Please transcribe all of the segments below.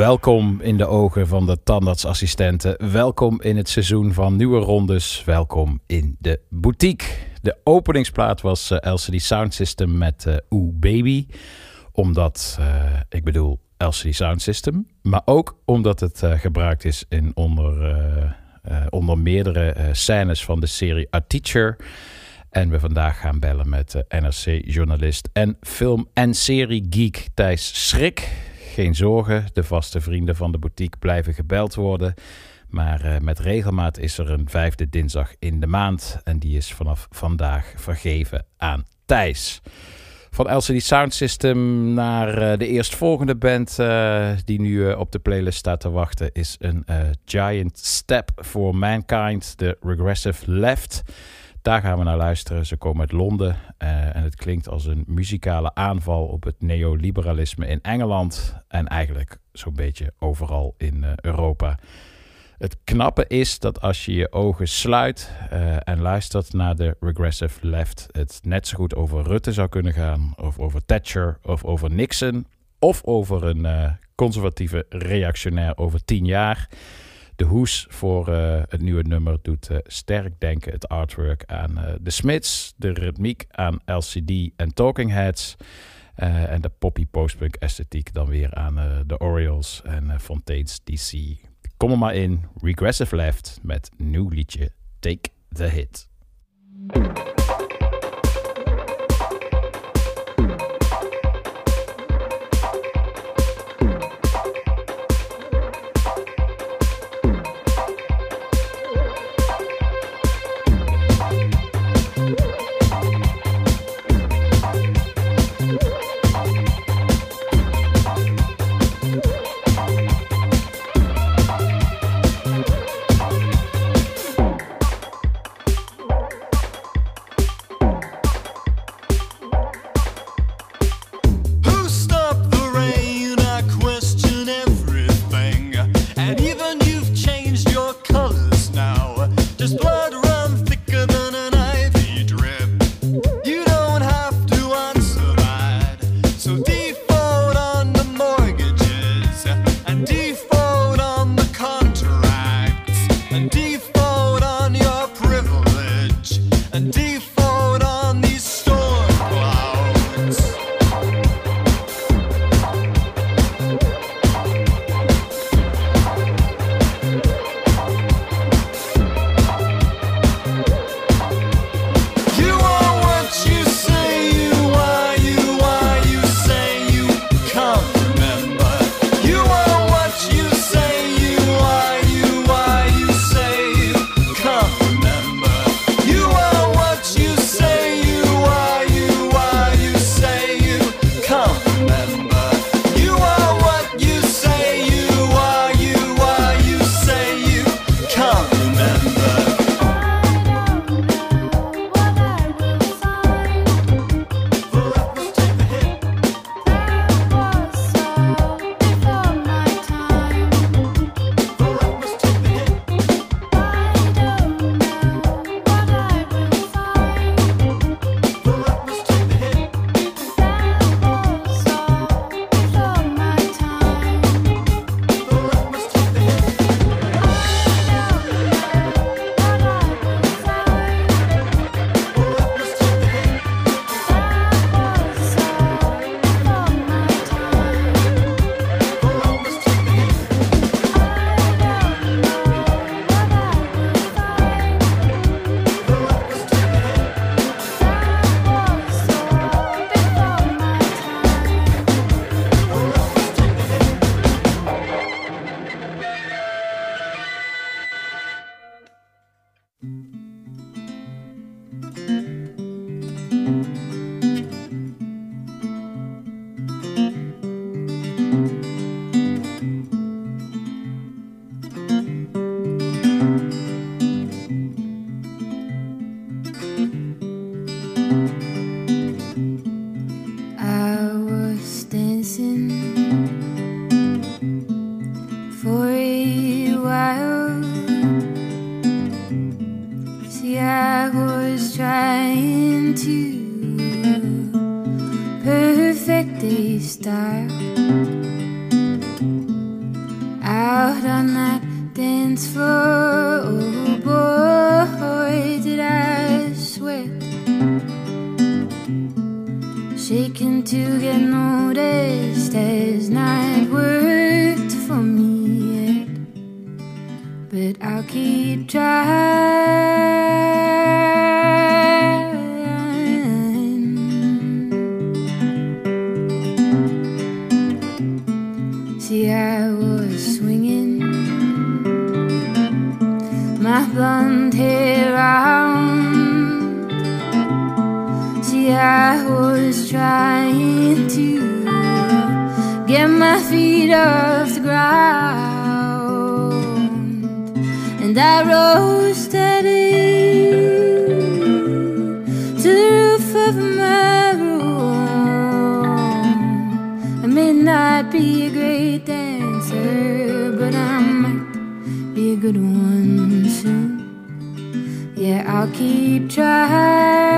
Welkom in de ogen van de tandartsassistenten. Welkom in het seizoen van nieuwe rondes. Welkom in de boutique. De openingsplaat was uh, LCD Sound System met uh, Baby. Omdat, uh, ik bedoel LCD Sound System. Maar ook omdat het gebruikt is in onder, onder meerdere scènes van de serie A Teacher. En we vandaag gaan bellen met NRC-journalist en film- en serie-geek Thijs Schrik. Geen zorgen, de vaste vrienden van de boutique blijven gebeld worden. Maar uh, met regelmaat is er een vijfde dinsdag in de maand. En die is vanaf vandaag vergeven aan Thijs. Van LCD Sound System naar uh, de eerstvolgende band uh, die nu op de playlist staat te wachten... is een Giant Step for Mankind, de Regressive Left... Daar gaan we naar luisteren. Ze komen uit Londen uh, en het klinkt als een muzikale aanval op het neoliberalisme in Engeland en eigenlijk zo'n beetje overal in uh, Europa. Het knappe is dat als je je ogen sluit uh, en luistert naar de Regressive Left, het net zo goed over Rutte zou kunnen gaan, of over Thatcher, of over Nixon, of over een conservatieve reactionair over tien jaar. De hoes voor uh, het nieuwe nummer doet uh, sterk denken het artwork aan uh, The Smiths, de ritmiek aan LCD en Talking Heads. en de poppy postpunk esthetiek dan weer aan de Orioles en Fontaine's DC. Kom maar in, Regressive Left met nieuw liedje Take the Hit. into perfect day style out on that dance floor. Oh boy, did I sweat, shaking to get noticed as night worked for me yet, but I'll keep trying. Feet off the ground, and I rose steady to the roof of my room. I may not be a great dancer, but I might be a good one soon. Yeah, I'll keep trying.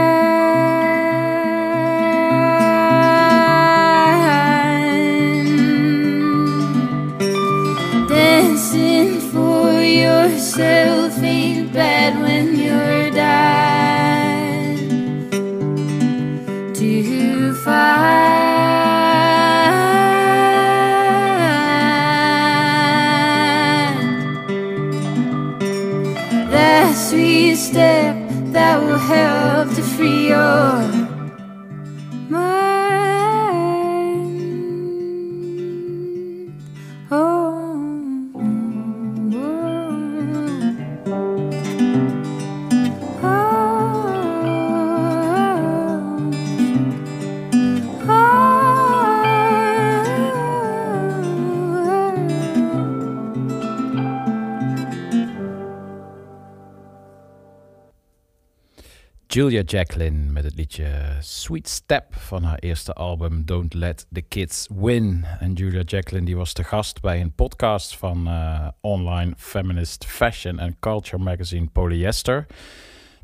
Julia Jacqueline met het liedje Sweet Step van haar eerste album Don't Let the Kids Win. En Julia Jacqueline die was te gast bij een podcast van eh, online feminist fashion en culture magazine Polyester.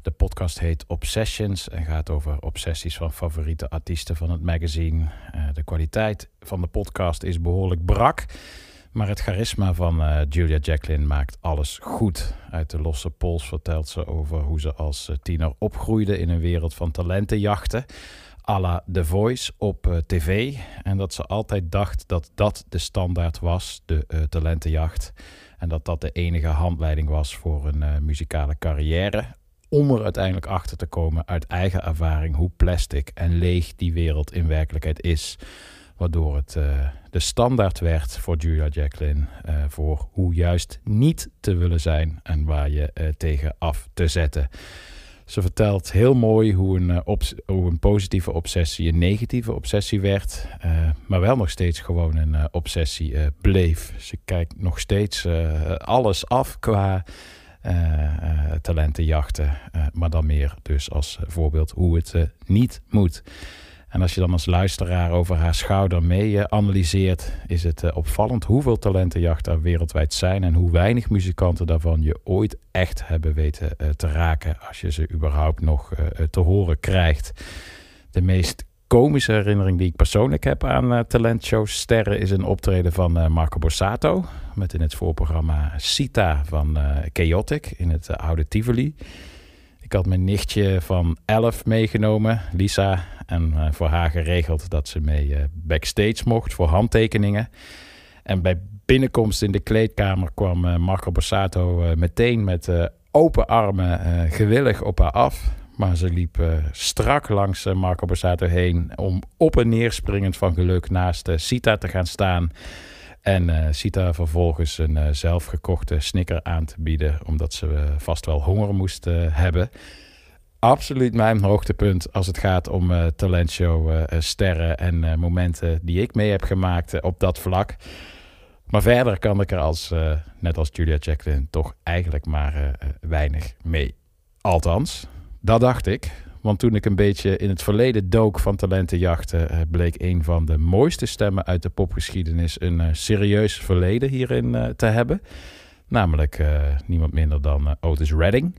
De podcast heet Obsessions en gaat over obsessies van favoriete artiesten van het magazine. Eh, de kwaliteit van de podcast is behoorlijk brak. Maar het charisma van eh, Julia Jacqueline maakt alles goed. Uit de losse pols vertelt ze over hoe ze als eh, tiener opgroeide in een wereld van talentenjachten. à la The Voice op eh, tv. En dat ze altijd dacht dat dat de standaard was, de talentenjacht. En dat dat de enige handleiding was voor een muzikale carrière. Om er uiteindelijk achter te komen uit eigen ervaring hoe plastic en leeg die wereld in werkelijkheid is. Waardoor het eh, de standaard werd voor Julia Jacqueline. eh, voor hoe juist niet te willen zijn en waar je eh, tegen af te zetten. Ze vertelt heel mooi hoe een, hoe een positieve obsessie een negatieve obsessie werd. maar wel nog steeds gewoon een obsessie bleef. Ze kijkt nog steeds alles af qua talentenjachten. maar dan meer dus als voorbeeld hoe het niet moet. En als je dan als luisteraar over haar schouder mee eh, analyseert, is het eh, opvallend hoeveel talentenjachten er wereldwijd zijn en hoe weinig muzikanten daarvan je ooit echt hebben weten eh, te raken als je ze überhaupt nog te horen krijgt. De meest komische herinnering die ik persoonlijk heb aan talentshows sterren is een optreden van Marco Borsato met in het voorprogramma Sita van Chaotic in het oude Tivoli. Ik had mijn nichtje van 11 meegenomen, Lisa. En eh, voor haar geregeld dat ze mee eh, backstage mocht voor handtekeningen. En bij binnenkomst in de kleedkamer kwam eh, Marco Borsato meteen met open armen gewillig op haar af. Maar ze liep strak langs Marco Borsato heen om op en neer springend van geluk naast Sita te gaan staan. En eh Sita vervolgens een eh, zelfgekochte snicker aan te bieden, omdat ze eh, vast wel honger moest hebben. Absoluut mijn hoogtepunt als het gaat om talentshow sterren en momenten die ik mee heb gemaakt op dat vlak. Maar verder kan ik er als, net als Julia Jacqueline, toch eigenlijk maar weinig mee. Althans, dat dacht ik. Want toen ik een beetje in het verleden dook van talentenjachten, eh, bleek een van de mooiste stemmen uit de popgeschiedenis een eh, serieus verleden hierin eh, te hebben. Namelijk niemand minder dan Otis Redding.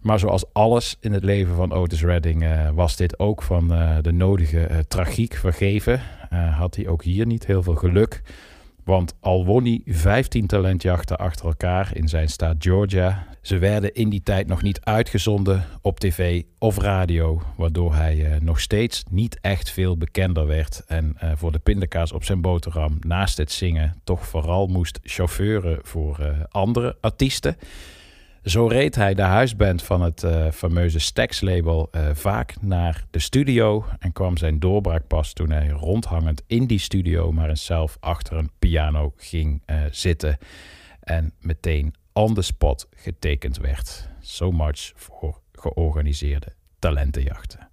Maar zoals alles in het leven van Otis Redding was dit ook van de nodige tragiek vergeven. Had hij ook hier niet heel veel geluk. Want al won hij 15 talentjachten achter elkaar in zijn staat Georgia, ze werden in die tijd nog niet uitgezonden op tv of radio, waardoor hij uh, nog steeds niet echt veel bekender werd en uh, voor de pindakaas op zijn boterham naast het zingen toch vooral moest chauffeuren voor uh, andere artiesten. Zo reed hij de huisband van het uh, fameuze Stax-label uh, vaak naar de studio en kwam zijn doorbraak pas toen hij rondhangend in die studio maar eens zelf achter een piano ging uh, zitten en meteen on the spot getekend werd. So much voor georganiseerde talentenjachten.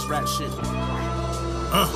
This rap shit. Uh.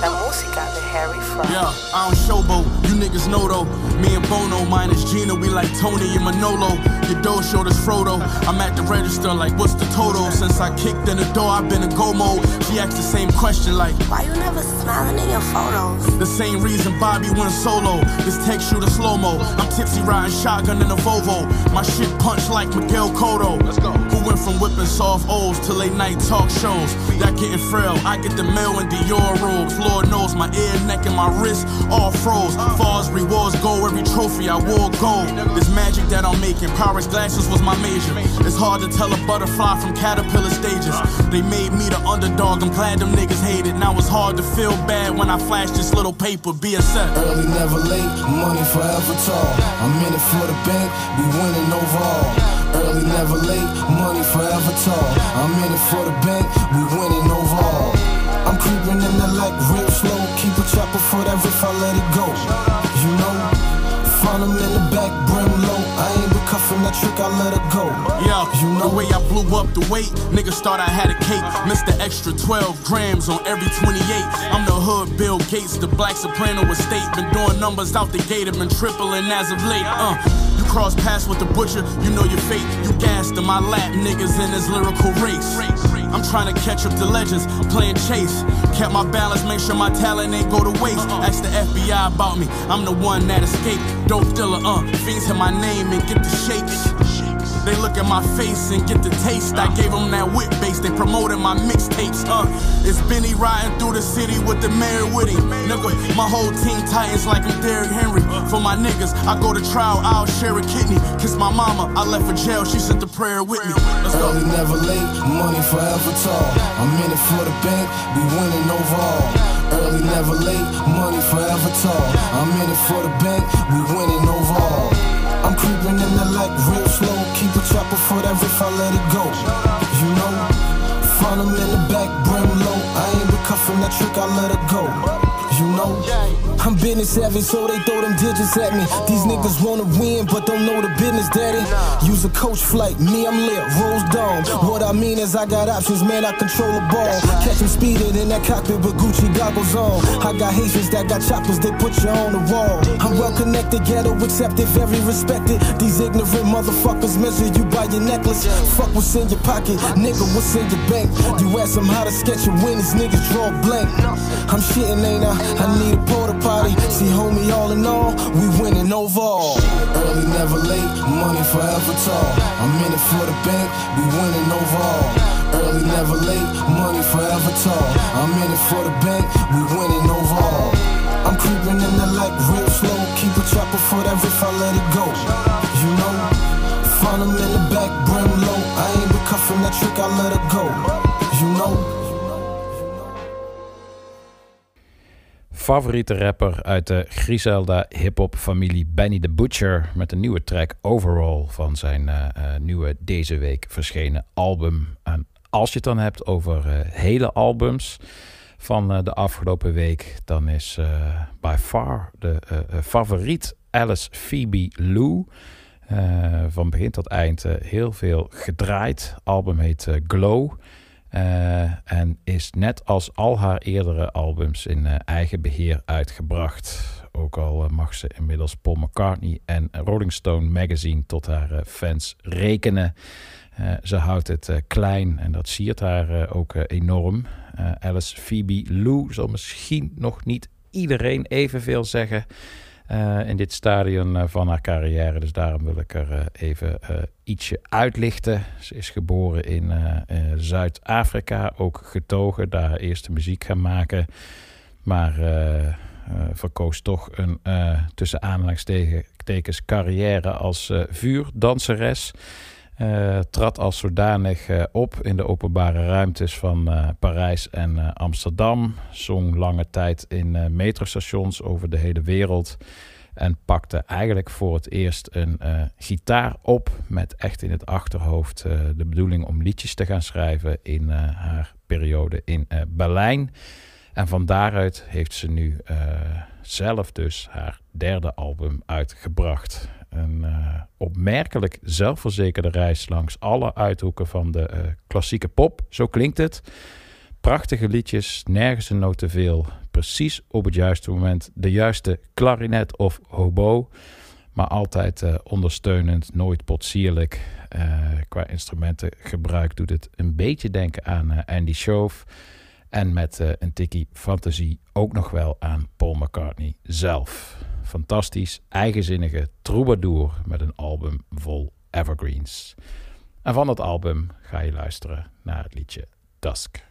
La música de Harry Fry. Yeah, I don't showboat. You niggas know though. Me and Bono, minus Gina, we like Tony and Manolo. Your dough showed us Frodo. I'm at the register like, what's the total? Since I kicked in the door, I've been in go mode. She asked the same question like, Why you never smiling in your photos? The same reason Bobby went solo. This tech shooter slow mo. I'm tipsy riding shotgun in a Volvo. My shit punch like Miguel Cotto. Let's go. Who went from whipping soft O's to late night talk shows? Y'all getting frail. I get the mail in Dior robes. Lord knows my ear, neck, and my wrist all froze. Falls rewards go every trophy I wore gold. This magic that I'm making, Pyrex glasses was my major. It's hard to tell a butterfly from caterpillar stages. They made me the underdog. I'm glad them niggas hate it. Now it's hard to feel bad when I flash this little paper. BSF. Early, never late. Money forever tall. I'm in it for the bank. We winning overall. Early, never late. Money forever tall. I'm in it for the bank. We winning overall. I'm creeping in the like real slow. Keep a chopper for that riff, I let it go. You know, find them in the back, brim low. I ain't cuffing that trick, I let it go. Yeah, you know the way I blew up the weight, niggas thought I had a cake. Missed the extra 12 grams on every 28. I'm the hood Bill Gates, the black soprano estate. Been doing numbers out the gate, have been tripling as of late. Uh, cross paths with the butcher, you know your fate. You gassed in my lap, niggas in this lyrical race. I'm trying to catch up to legends, I'm playing chase. Kept my balance, make sure my talent ain't go to waste. Ask the FBI about me, I'm the one that escaped. Dope dealer, uh, fiends hit my name and get the shakes. They look at my face and get the taste. I gave them that whip base. They promoted my mixtapes. Uh, it's Benny riding through the city with the with him. Nigga, my whole team titans like I'm Derrick Henry. For my niggas, I go to trial, I'll share a kidney. Kiss my mama, I left for jail, she sent the prayer with me. Early, never late, money forever tall. I'm in it for the bank, we winning overall. Early, never late, money forever tall. I'm in it for the bank, we winning overall. I'm creeping in the light real slow. Keep a chopper for that riff, I let it go. You know, find in the back, brim low. I ain't cuffing that trick, I let it go. You know, I'm business savvy, so they throw them digits at me. These niggas wanna win, but don't know the business, daddy. Use a coach flight, me, I'm lit, rose dawn. What I mean is, I got options, man, I control the ball. Catch him speeding in that cockpit with Gucci goggles on. I got Haitians that got choppers, they put you on the wall. I'm well connected, ghetto accepted, very respected. These ignorant motherfuckers measure you by your necklace. Fuck what's in your pocket, nigga, what's in your bank? You ask them how to sketch win, these niggas draw blank. I'm shitting, ain't I? I need a porta potty. See, homie, all in all, we winning overall. Early, never late, money forever tall. I'm in it for the bank, we winning overall. Early, never late, money forever tall. I'm in it for the bank, we winning overall. I'm creeping in the light real slow. Keep a chopper for that if I let it go. You know, find them in the back, brim low. I ain't been that trick, I let it go. You know. Favoriete rapper uit de Griselda hip-hop familie Benny the Butcher met een nieuwe track Overall van zijn uh, uh, nieuwe deze week verschenen album. En als je het dan hebt over uh, hele albums van de afgelopen week, dan is by far de favoriet Alice Phoebe Lou. van begin tot eind heel veel gedraaid. album heet Glow. Uh, en is net als al haar eerdere albums in uh, eigen beheer uitgebracht. Ook al uh, mag ze inmiddels Paul McCartney en Rolling Stone Magazine tot haar fans rekenen. ze houdt het klein en dat siert haar ook enorm. Alice Phoebe Lou zal misschien nog niet iedereen evenveel zeggen. Uh, in dit stadion uh, van haar carrière. Dus daarom wil ik er uh, even ietsje uitlichten. Ze is geboren in Zuid-Afrika, ook getogen, daar eerste muziek gaan maken. Maar verkoos toch een tussen aanhalingstekens carrière als vuurdanseres. Uh, trad als zodanig uh, op in de openbare ruimtes van uh, Parijs en Amsterdam. Zong lange tijd in metrostations over de hele wereld. En pakte eigenlijk voor het eerst een gitaar op. Met echt in het achterhoofd de bedoeling om liedjes te gaan schrijven in haar periode in Berlijn. En van daaruit heeft ze nu zelf dus haar derde album uitgebracht. Een uh, opmerkelijk zelfverzekerde reis langs alle uithoeken van de uh, klassieke pop. Zo klinkt het. Prachtige liedjes, nergens een noot te veel. Precies op het juiste moment de juiste klarinet of hobo. Maar altijd uh, ondersteunend, nooit potsierlijk. qua instrumentengebruik doet het een beetje denken aan Andy Shove. En met een tikkie fantasie ook nog wel aan Paul McCartney zelf fantastisch, eigenzinnige troubadour met een album vol evergreens. En van dat album ga je luisteren naar het liedje Dusk.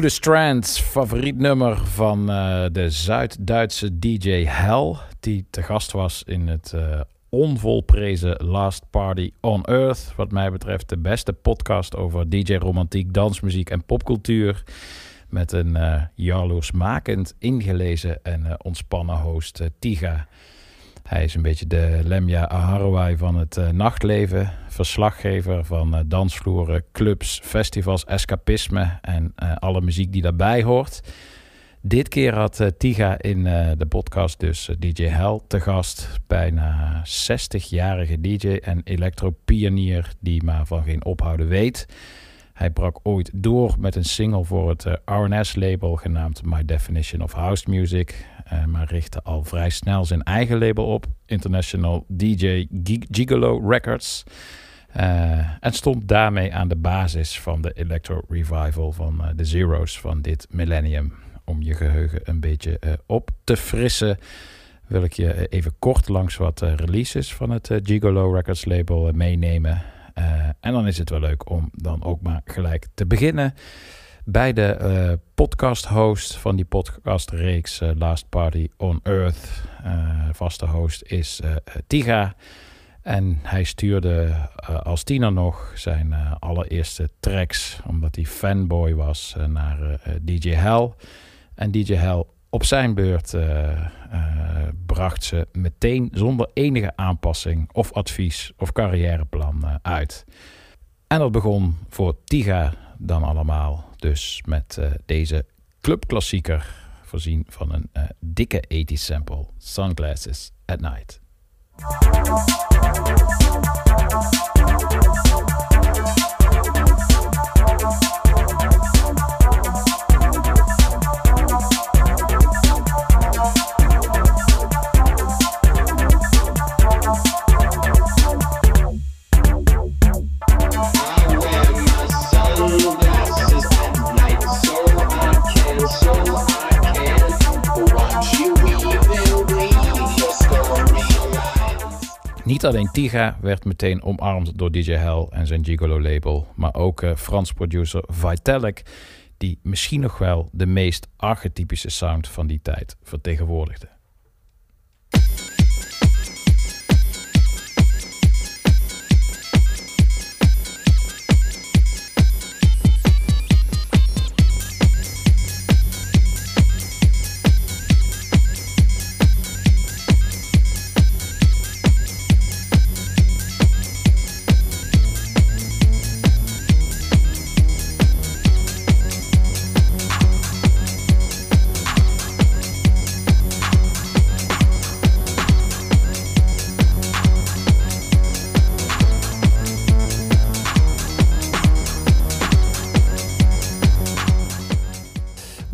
The Strands, favoriet nummer van eh, de Zuid-Duitse DJ Hell, die te gast was in het eh, onvolprezen Last Party on Earth. Wat mij betreft de beste podcast over DJ-romantiek, dansmuziek en popcultuur. Met een uh, jaloersmakend ingelezen en ontspannen host Tiga. Hij is een beetje de Lemja Aharwai van het nachtleven. Verslaggever van dansvloeren, clubs, festivals, escapisme en alle muziek die daarbij hoort. Dit keer had uh, Tiga in de podcast dus DJ Hell te gast. Bijna 60-jarige DJ en electropionier die maar van geen ophouden weet. Hij brak ooit door met een single voor het RNS-label genaamd My Definition of House Music. maar richtte al vrij snel zijn eigen label op, International DJ Gigolo Records. En stond daarmee aan de basis van de electro revival van de Zeros van dit millennium om je geheugen een beetje uh, op te frissen, wil ik je even kort langs wat uh, releases van het uh, Gigolo Records label meenemen. en dan is het wel leuk om dan ook maar gelijk te beginnen bij de podcast host van die podcastreeks Last Party on Earth. vaste host is Tiga. En hij stuurde als tiener nog zijn allereerste tracks, omdat hij fanboy was, naar DJ Hell. En DJ Hell op zijn beurt bracht ze meteen zonder enige aanpassing of advies of carrièreplan uit. En dat begon voor Tiga dan allemaal dus met deze clubklassieker voorzien van een dikke 80 sample, Sunglasses at Night. すいません。Niet alleen Tiga werd meteen omarmd door DJ Hell en zijn Gigolo label, maar ook uh, Frans producer Vitalik, die misschien nog wel de meest archetypische sound van die tijd vertegenwoordigde.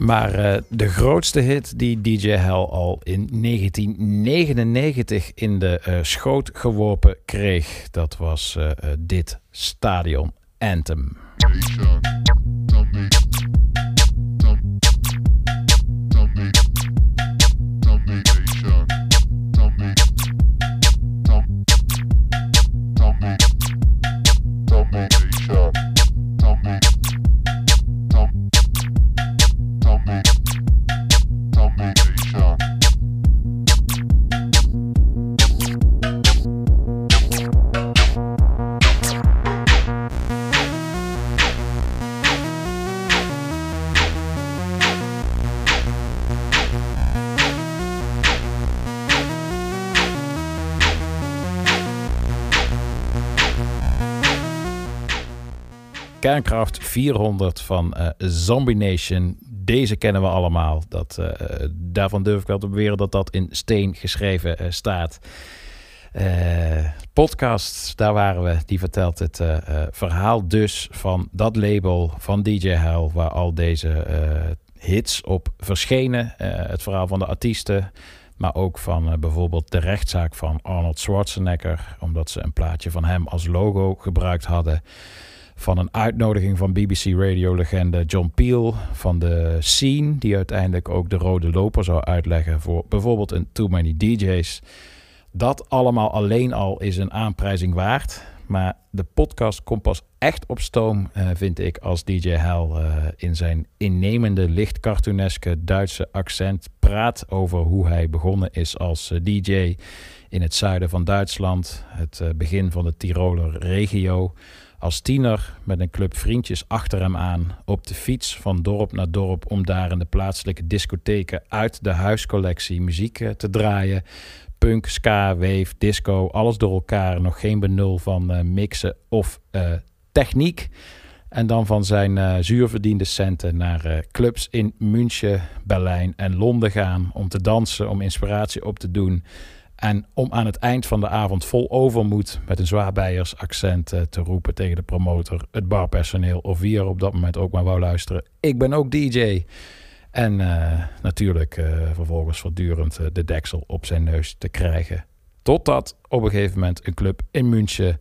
Maar uh, de grootste hit die DJ Hell al in 1999 in de uh, schoot geworpen kreeg, dat was uh, dit Stadion Anthem. Kernkraft 400 van uh, Zombie Nation. Deze kennen we allemaal. Dat, uh, daarvan durf ik wel te beweren dat dat in steen geschreven uh, staat. podcast, daar waren we. Die vertelt het verhaal dus van dat label van DJ Hell, waar al deze hits op verschenen. het verhaal van de artiesten. Maar ook van bijvoorbeeld de rechtszaak van Arnold Schwarzenegger. Omdat ze een plaatje van hem als logo gebruikt hadden Van een uitnodiging van BBC Radio-legende John Peel. Van de scene, die uiteindelijk ook de rode loper zou uitleggen voor bijvoorbeeld een Too Many DJ's. Dat allemaal alleen al is een aanprijzing waard. Maar de podcast komt pas echt op stoom, uh, vind ik, als DJ Hell uh, in zijn innemende, licht cartooneske Duitse accent praat over hoe hij begonnen is als uh, DJ in het zuiden van Duitsland. Het begin van de Tiroler regio. Als tiener met een club vriendjes achter hem aan op de fiets van dorp naar dorp om daar in de plaatselijke discotheken uit de huiscollectie muziek te draaien punk, ska, wave, disco, alles door elkaar. Nog geen benul van uh, mixen of uh, techniek. En dan van zijn zuurverdiende centen naar clubs in München, Berlijn en Londen gaan. Om te dansen, om inspiratie op te doen. En om aan het eind van de avond vol overmoed met een zwaarbijers accent te roepen tegen de promotor, het barpersoneel of wie er op dat moment ook maar wou luisteren. Ik ben ook DJ. En uh, natuurlijk uh, vervolgens voortdurend de deksel op zijn neus te krijgen. Totdat op een gegeven moment een club in München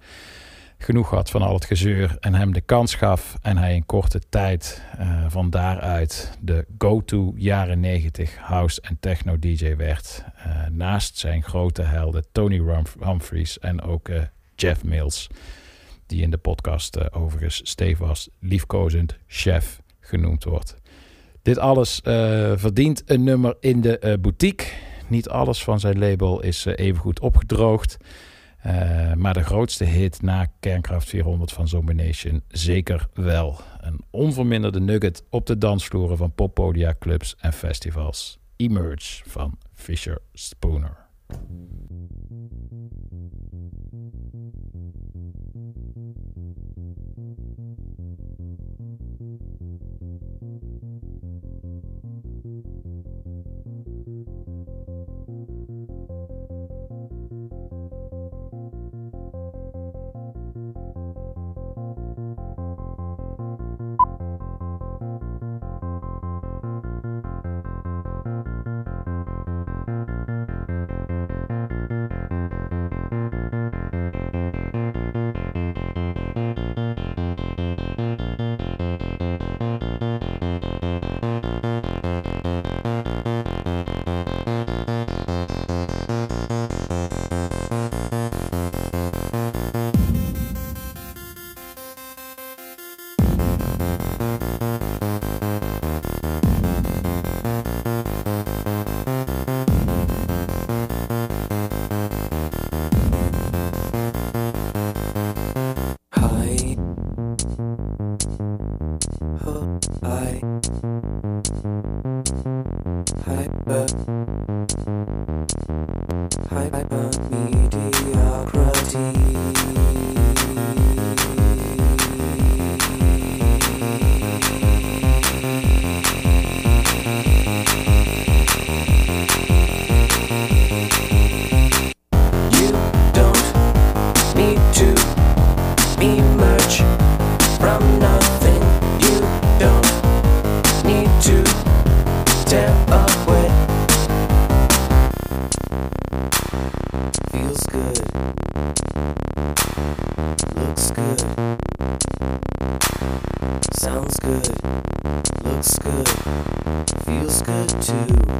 genoeg had van al het gezeur en hem de kans gaf. En hij in korte tijd van daaruit de go-to jaren 90 house en techno DJ werd. naast zijn grote helden Tony Humphries en ook Jeff Mills. Die in de podcast overigens stevast liefkozend chef genoemd wordt. Dit alles verdient een nummer in de boutique. Niet alles van zijn label is even goed opgedroogd. Maar de grootste hit na Kernkraft 400 van Zombination zeker wel. Een onverminderde nugget op de dansvloeren van poppodia, clubs en festivals. Emerge van Fisher Spooner. good, looks good, feels good too.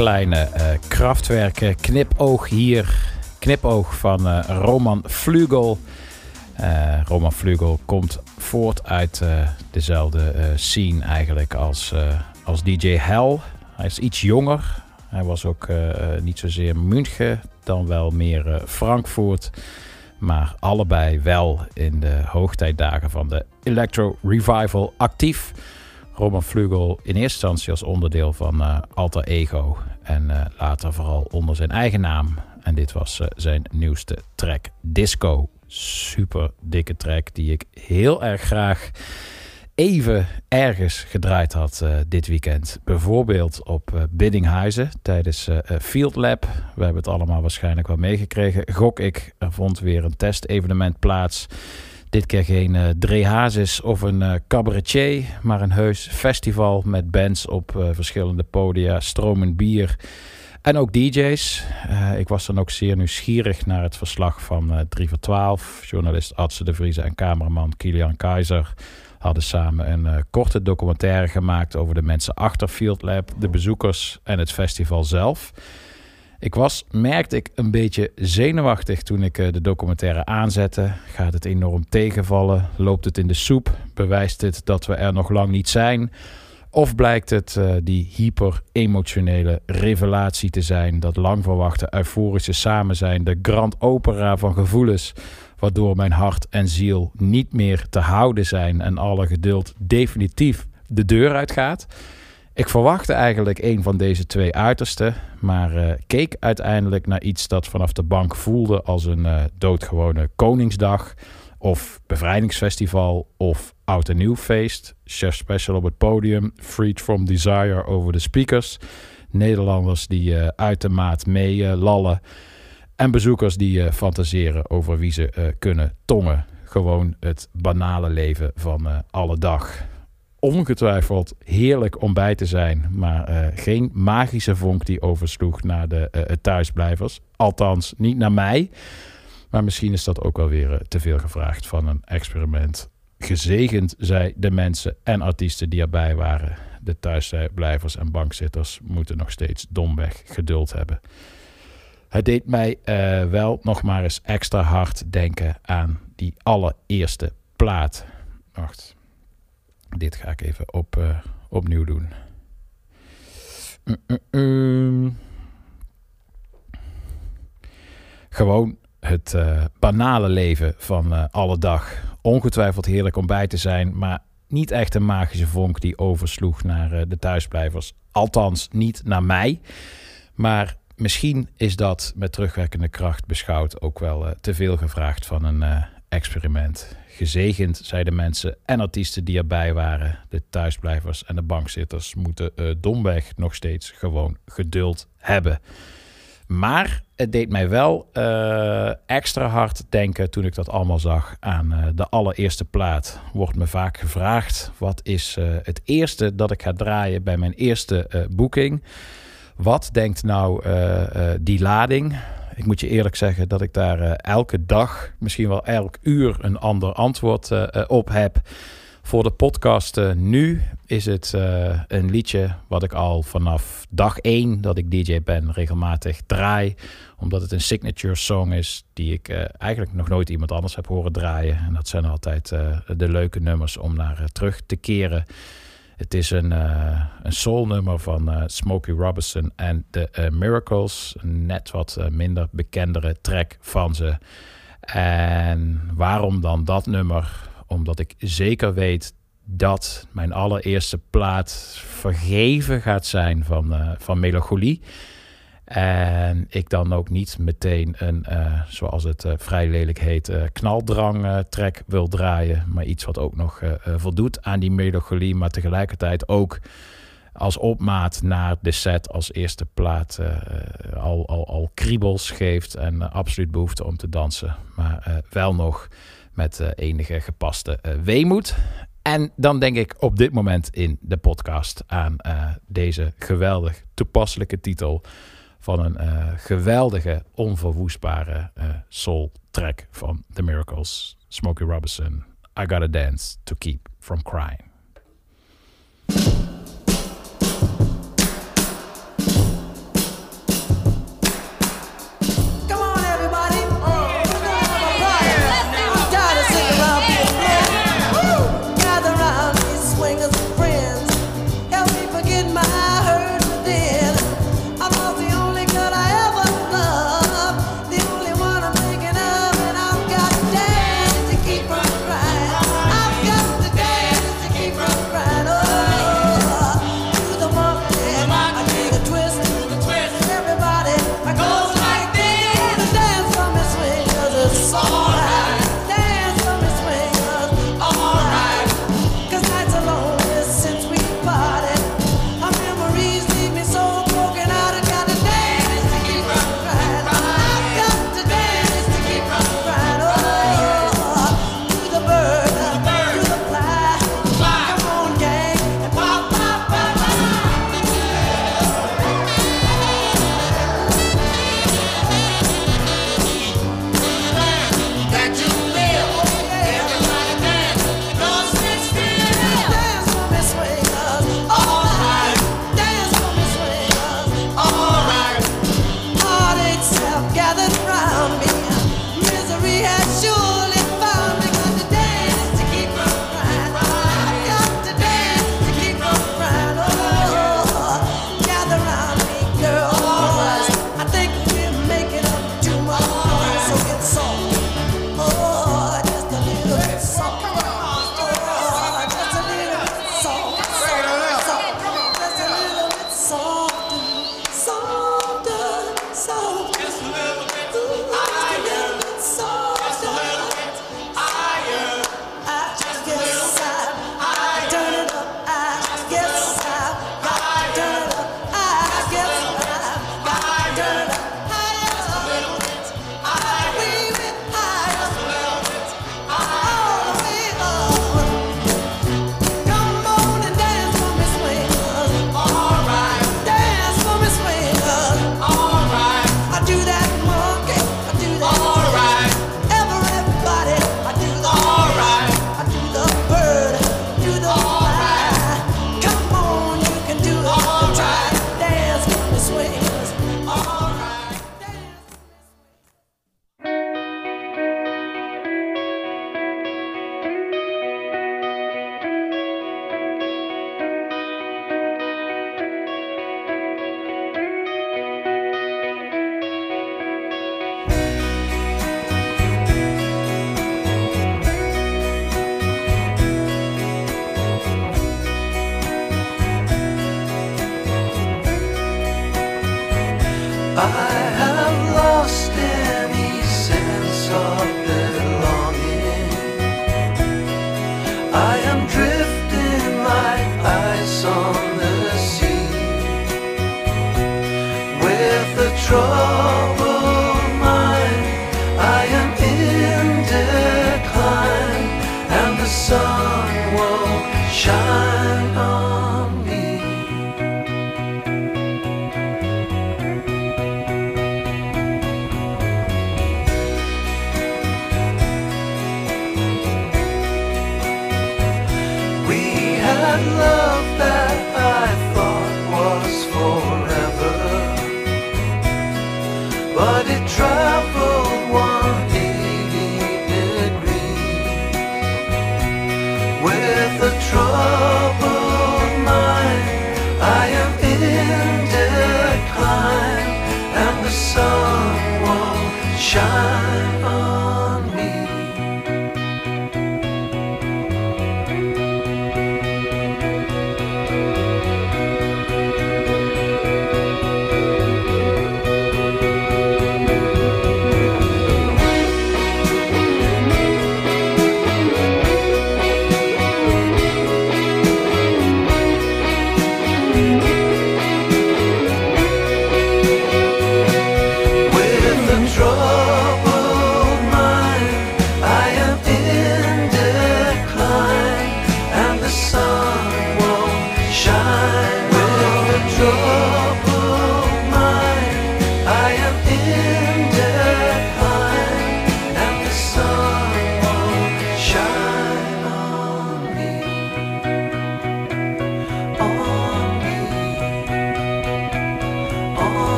Kleine uh, krachtwerken. Knipoog hier. Knipoog van uh, Roman Flugel. Uh, Roman Flugel komt voort uit dezelfde scene eigenlijk als, als DJ Hell. Hij is iets jonger. Hij was ook niet zozeer München, dan wel meer Frankfurt. Maar allebei wel in de hoogtijdagen van de Electro Revival actief. Roman Flugel in eerste instantie als onderdeel van uh, Alter Ego. En uh, later vooral onder zijn eigen naam. En dit was uh, zijn nieuwste track, Disco. Super dikke track die ik heel erg graag even ergens gedraaid had dit weekend. Bijvoorbeeld op Biddinghuizen tijdens Field Lab. We hebben het allemaal waarschijnlijk wel meegekregen. Gok ik, er vond weer een testevenement plaats dit keer geen uh, of een uh, cabaretier, maar een heus festival met bands op uh, verschillende podia, stromend bier en ook DJ's. ik was dan ook zeer nieuwsgierig naar het verslag van 3 voor 12. Journalist Adse de Vriezen en cameraman Kilian Keizer hadden samen een korte documentaire gemaakt over de mensen achter Field Lab, de bezoekers en het festival zelf. Ik was, merkte ik, een beetje zenuwachtig toen ik eh, de documentaire aanzette. Gaat het enorm tegenvallen? Loopt het in de soep? Bewijst het dat we er nog lang niet zijn? Of blijkt het uh, die hyper-emotionele revelatie te zijn, dat lang verwachte euforische samenzijn, de grand opera van gevoelens, waardoor mijn hart en ziel niet meer te houden zijn en alle geduld definitief de deur uitgaat? Ik verwachtte eigenlijk een van deze twee uitersten, maar uh, keek uiteindelijk naar iets dat vanaf de bank voelde als een uh, doodgewone Koningsdag of bevrijdingsfestival of oud en nieuw feest. Chef special op het podium, freed from desire over de speakers. Nederlanders die uh, uit de maat mee lallen. En bezoekers die fantaseren over wie ze kunnen tongen. Gewoon het banale leven van alle dag ongetwijfeld heerlijk om bij te zijn. Maar uh, geen magische vonk die oversloeg naar de uh, thuisblijvers. Althans, niet naar mij. Maar misschien is dat ook wel weer uh, te veel gevraagd van een experiment. Gezegend zij de mensen en artiesten die erbij waren. De thuisblijvers en bankzitters moeten nog steeds domweg geduld hebben. Het deed mij wel nog maar eens extra hard denken aan die allereerste plaat. Wacht. Dit ga ik even op, uh, opnieuw doen. Uh, uh, Gewoon het uh, banale leven van alle dag. Ongetwijfeld heerlijk om bij te zijn, maar niet echt een magische vonk die oversloeg naar de thuisblijvers. Althans, niet naar mij. Maar misschien is dat met terugwerkende kracht beschouwd ook wel te veel gevraagd van een experiment. Gezegend de mensen en artiesten die erbij waren. De thuisblijvers en de bankzitters moeten uh, domweg nog steeds gewoon geduld hebben. Maar het deed mij wel uh, extra hard denken toen ik dat allemaal zag aan uh, de allereerste plaat. Wordt me vaak gevraagd: wat is het eerste dat ik ga draaien bij mijn eerste boeking? Wat denkt nou die lading? Ik moet je eerlijk zeggen dat ik daar uh, elke dag, misschien wel elk uur, een ander antwoord uh, op heb. Voor de podcast nu is het een liedje wat ik al vanaf dag 1 dat ik DJ ben regelmatig draai. Omdat het een signature song is die ik eigenlijk nog nooit iemand anders heb horen draaien. En dat zijn altijd de leuke nummers om naar terug te keren. Het is een, uh, een soulnummer van uh, Smokey Robinson en The uh, Miracles. Net wat minder bekendere track van ze. En waarom dan dat nummer? Omdat ik zeker weet dat mijn allereerste plaat vergeven gaat zijn van, van melancholie. En ik dan ook niet meteen een, uh, zoals het uh, vrij lelijk heet, uh, knaldrang track wil draaien. Maar iets wat ook nog voldoet aan die melancholie. Maar tegelijkertijd ook als opmaat naar de set als eerste plaat al, al, al kriebels geeft. En absoluut behoefte om te dansen. Maar wel nog met enige gepaste weemoed. En dan denk ik op dit moment in de podcast aan deze geweldig toepasselijke titel van een uh, geweldige, onverwoestbare uh, soul track van The Miracles. Smokey Robinson, I Gotta Dance to Keep From Crying.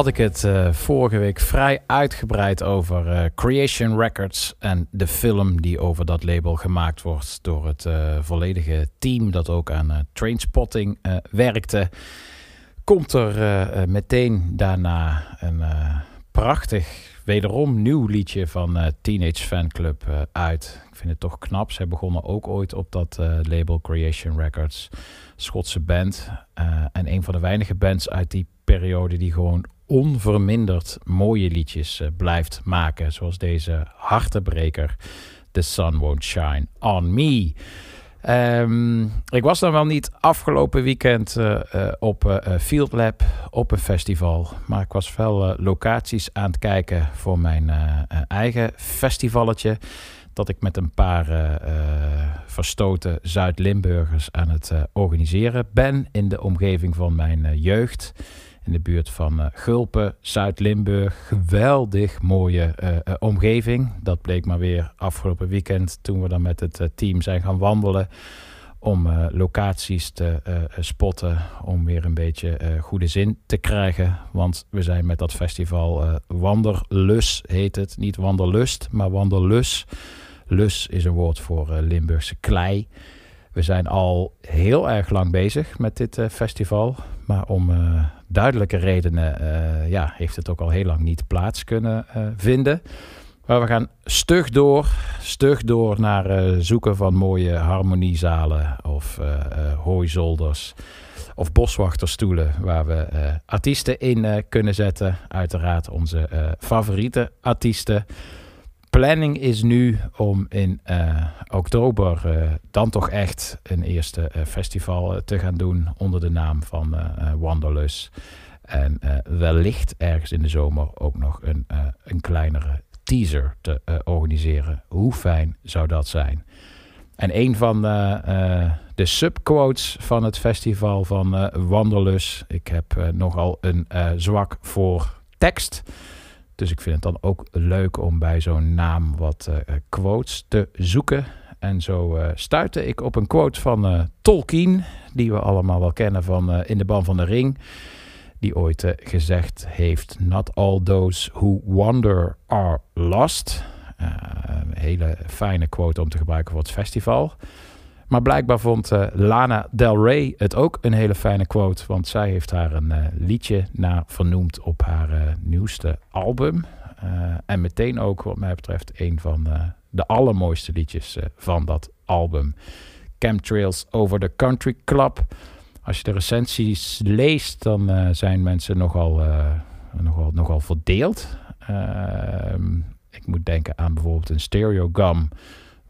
Had ik het eh, vorige week vrij uitgebreid over eh, Creation Records en de film die over dat label gemaakt wordt door het eh, volledige team dat ook aan Trainspotting werkte. Komt er meteen daarna een prachtig, wederom nieuw liedje van Teenage Fanclub uit. Ik vind het toch knap. Zij begonnen ook ooit op dat label Creation Records. Schotse band. en een van de weinige bands uit die periode die gewoon onverminderd mooie liedjes eh, blijft maken. Zoals deze hartebreker. The Sun Won't Shine On Me. Ehm, ik was dan wel niet afgelopen weekend eh, eh, op eh, Field Lab op een festival. Maar ik was wel locaties aan het kijken voor mijn eigen festivalletje. Dat ik met een paar verstoten Zuid-Limburgers aan het organiseren ben. In de omgeving van mijn jeugd. In de buurt van eh, Gulpen, Zuid-Limburg. Geweldig mooie eh, eh, omgeving. Dat bleek maar weer afgelopen weekend toen we dan met het team zijn gaan wandelen. Om locaties te eh, spotten. Om weer een beetje goede zin te krijgen. Want we zijn met dat festival Wanderlus heet het. Niet Wanderlust, maar Wanderlus. Lus is een woord voor Limburgse klei. We zijn al heel erg lang bezig met dit festival. Maar om duidelijke redenen eh, ja, heeft het ook al heel lang niet plaats kunnen eh, vinden. Maar we gaan stug door, stug door naar eh, zoeken van mooie harmoniezalen of hooizolders of boswachterstoelen waar we artiesten in kunnen zetten. Uiteraard onze favoriete artiesten. Planning is nu om in eh, oktober eh, dan toch echt een eerste eh, festival te gaan doen onder de naam van Wanderlust. En wellicht ergens in de zomer ook nog een, een kleinere teaser te organiseren. Hoe fijn zou dat zijn? En een van de subquotes van het festival van Wanderlust. Ik heb nogal een zwak voor tekst. Dus ik vind het dan ook leuk om bij zo'n naam wat eh, quotes te zoeken. En zo eh, stuitte ik op een quote van eh, Tolkien, die we allemaal wel kennen van eh, In de Ban van de Ring. Die ooit eh, gezegd heeft: Not all those who wander are lost. Eh, een hele fijne quote om te gebruiken voor het festival. Maar blijkbaar vond eh, Lana Del Rey het ook een hele fijne quote. Want zij heeft daar een eh, liedje naar vernoemd op haar eh, nieuwste album. En meteen ook, wat mij betreft, een van de allermooiste liedjes van dat album. Chemtrails Over the Country Club. Als je de recensies leest, dan zijn mensen nogal, nogal, nogal verdeeld. Ehm, ik moet denken aan bijvoorbeeld een Stereo Gum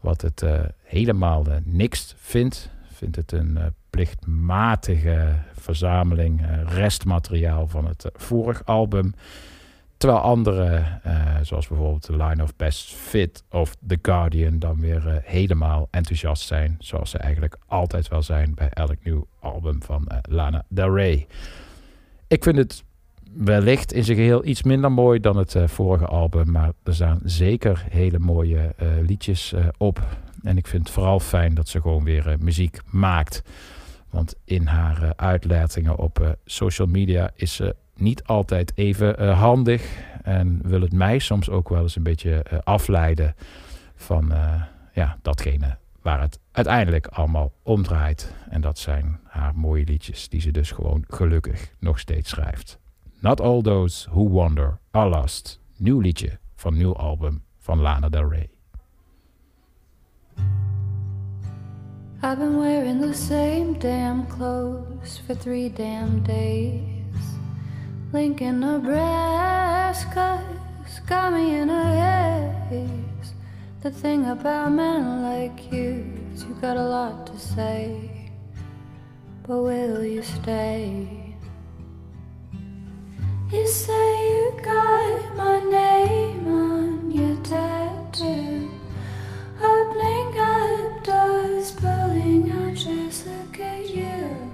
wat het uh, helemaal uh, niks vindt. Vindt het een uh, plichtmatige verzameling restmateriaal van het vorige album. Terwijl anderen, zoals bijvoorbeeld de Line of Best Fit of The Guardian, dan weer helemaal enthousiast zijn. Zoals ze eigenlijk altijd wel zijn bij elk nieuw album van Lana Del Rey. Ik vind het wellicht in zijn geheel iets minder mooi dan het uh, vorige album. Maar er staan zeker hele mooie uh, liedjes uh, op. En ik vind het vooral fijn dat ze gewoon weer muziek maakt. Want in haar uitlatingen op social media is ze niet altijd even handig. En wil het mij soms ook wel eens een beetje afleiden van ja, datgene waar het uiteindelijk allemaal om draait. En dat zijn haar mooie liedjes die ze dus gewoon gelukkig nog steeds schrijft. Not All Those Who Wander Are Lost. Nieuw liedje van nieuw album van Lana Del Rey. I've been wearing the same damn clothes for three damn days. Lincoln, Nebraska's got me in a haze. The thing about men like you is you got a lot to say, but will you stay? You say you got my name on your tattoo. Opening up doors, pulling out just look at you.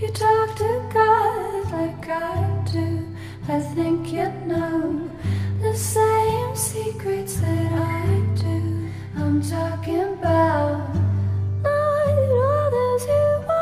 You talk to God like I do. I think you know the same secrets that I do. I'm talking about not all those who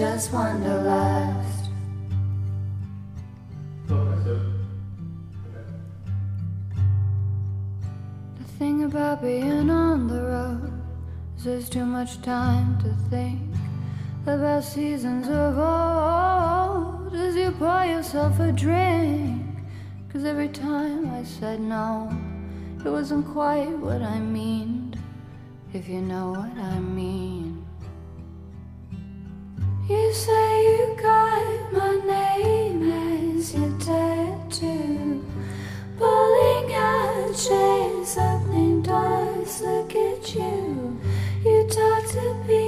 Just wanderlust. The thing about being on the road is there's too much time to think about seasons of old as you pour yourself a drink. Cause every time I said no, it wasn't quite what I meaned, if you know what I mean. Chains, opening doors, look at you. You talk to people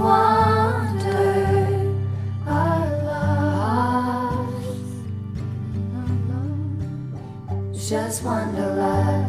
wander are lost. Just wanderlust.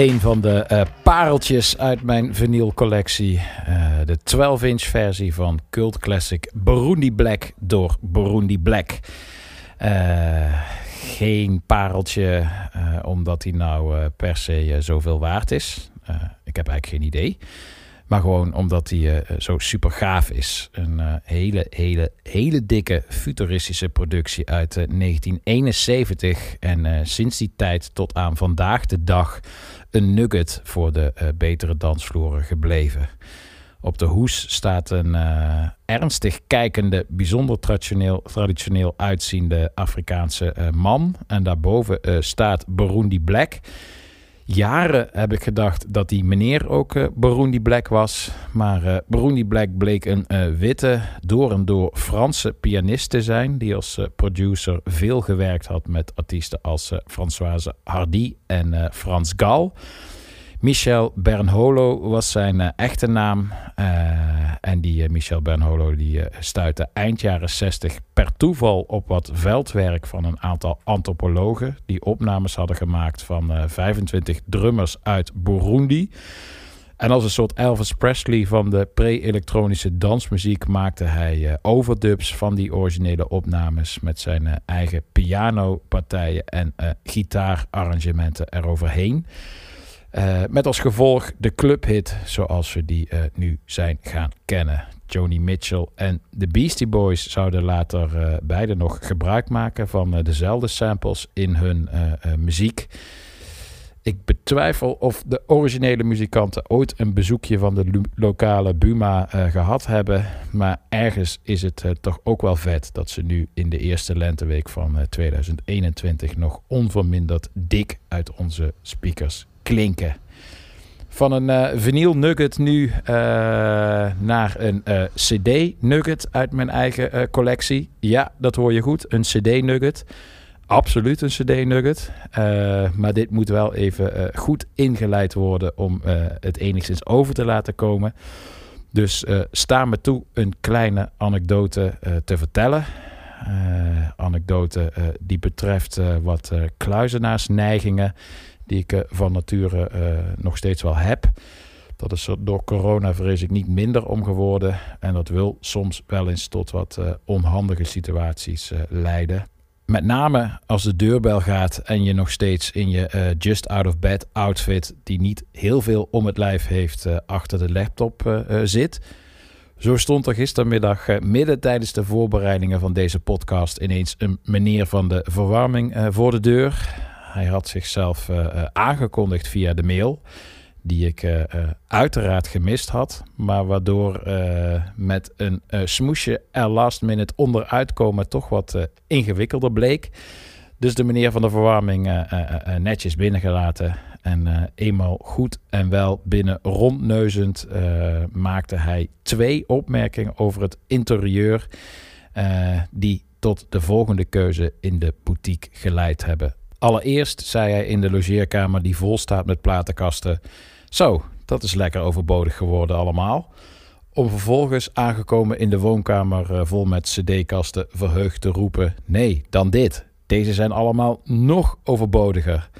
Een van de eh, pareltjes uit mijn vinylcollectie. Eh, de 12-inch versie van Cult Classic Burundi Black door Burundi Black. Eh, geen pareltje omdat hij nou per se zoveel waard is. ik heb eigenlijk geen idee. Maar gewoon omdat hij zo super gaaf is. Een hele, hele, hele dikke futuristische productie uit 1971. En sinds die tijd tot aan vandaag de dag een nugget voor de uh, betere dansvloeren gebleven. Op de hoes staat een uh, ernstig kijkende, bijzonder traditioneel, traditioneel uitziende Afrikaanse uh, man. En daarboven staat Burundi Black. Jaren heb ik gedacht dat die meneer ook Burundi Black was. Maar Burundi Black bleek een witte, door en door Franse pianist te zijn. Die als producer veel gewerkt had met artiesten als Françoise Hardy en Frans Gal. Michel Bernholo was zijn uh, echte naam. Uh, en die uh, Michel Bernholo die stuitte eind jaren 60 per toeval op wat veldwerk van een aantal antropologen. Die opnames hadden gemaakt van 25 drummers uit Burundi. En als een soort Elvis Presley van de pre-elektronische dansmuziek maakte hij overdubs van die originele opnames met zijn eigen pianopartijen en gitaararrangementen eroverheen. Uh, met als gevolg de clubhit zoals we die uh, nu zijn gaan kennen. Joni Mitchell en de Beastie Boys zouden later uh, beide nog gebruik maken van dezelfde samples in hun muziek. Ik betwijfel of de originele muzikanten ooit een bezoekje van de lokale Buma gehad hebben. Maar ergens is het toch ook wel vet dat ze nu in de eerste lenteweek van 2021 nog onverminderd dik uit onze speakers klinken. Van een uh, vinyl nugget nu uh, naar een uh, CD nugget uit mijn eigen collectie. Ja, dat hoor je goed. Een CD nugget. Absoluut een CD nugget. maar dit moet wel even goed ingeleid worden om het enigszins over te laten komen. Dus sta me toe een kleine anekdote te vertellen. anekdote die betreft wat kluizenaarsneigingen die ik uh, van nature uh, nog steeds wel heb. Dat is door corona vrees ik niet minder om geworden. En dat wil soms wel eens tot wat uh, onhandige situaties leiden. Met name als de deurbel gaat en je nog steeds in je just out of bed outfit, die niet heel veel om het lijf heeft, achter de laptop zit. Zo stond er gistermiddag midden tijdens de voorbereidingen van deze podcast ineens een meneer van de verwarming voor de deur. Hij had zichzelf uh, aangekondigd via de mail, die ik uh, uiteraard gemist had, maar waardoor met een smoesje er last minute onderuit komen toch wat ingewikkelder bleek. Dus de meneer van de verwarming netjes binnengelaten. En eenmaal goed en wel binnen rondneuzend maakte hij twee opmerkingen over het interieur. die tot de volgende keuze in de boutique geleid hebben. Allereerst zei hij in de logeerkamer die vol staat met platenkasten: Zo, dat is lekker overbodig geworden allemaal. Om vervolgens aangekomen in de woonkamer eh, vol met CD-kasten verheugd te roepen: Nee, dan dit. Deze zijn allemaal nog overbodiger.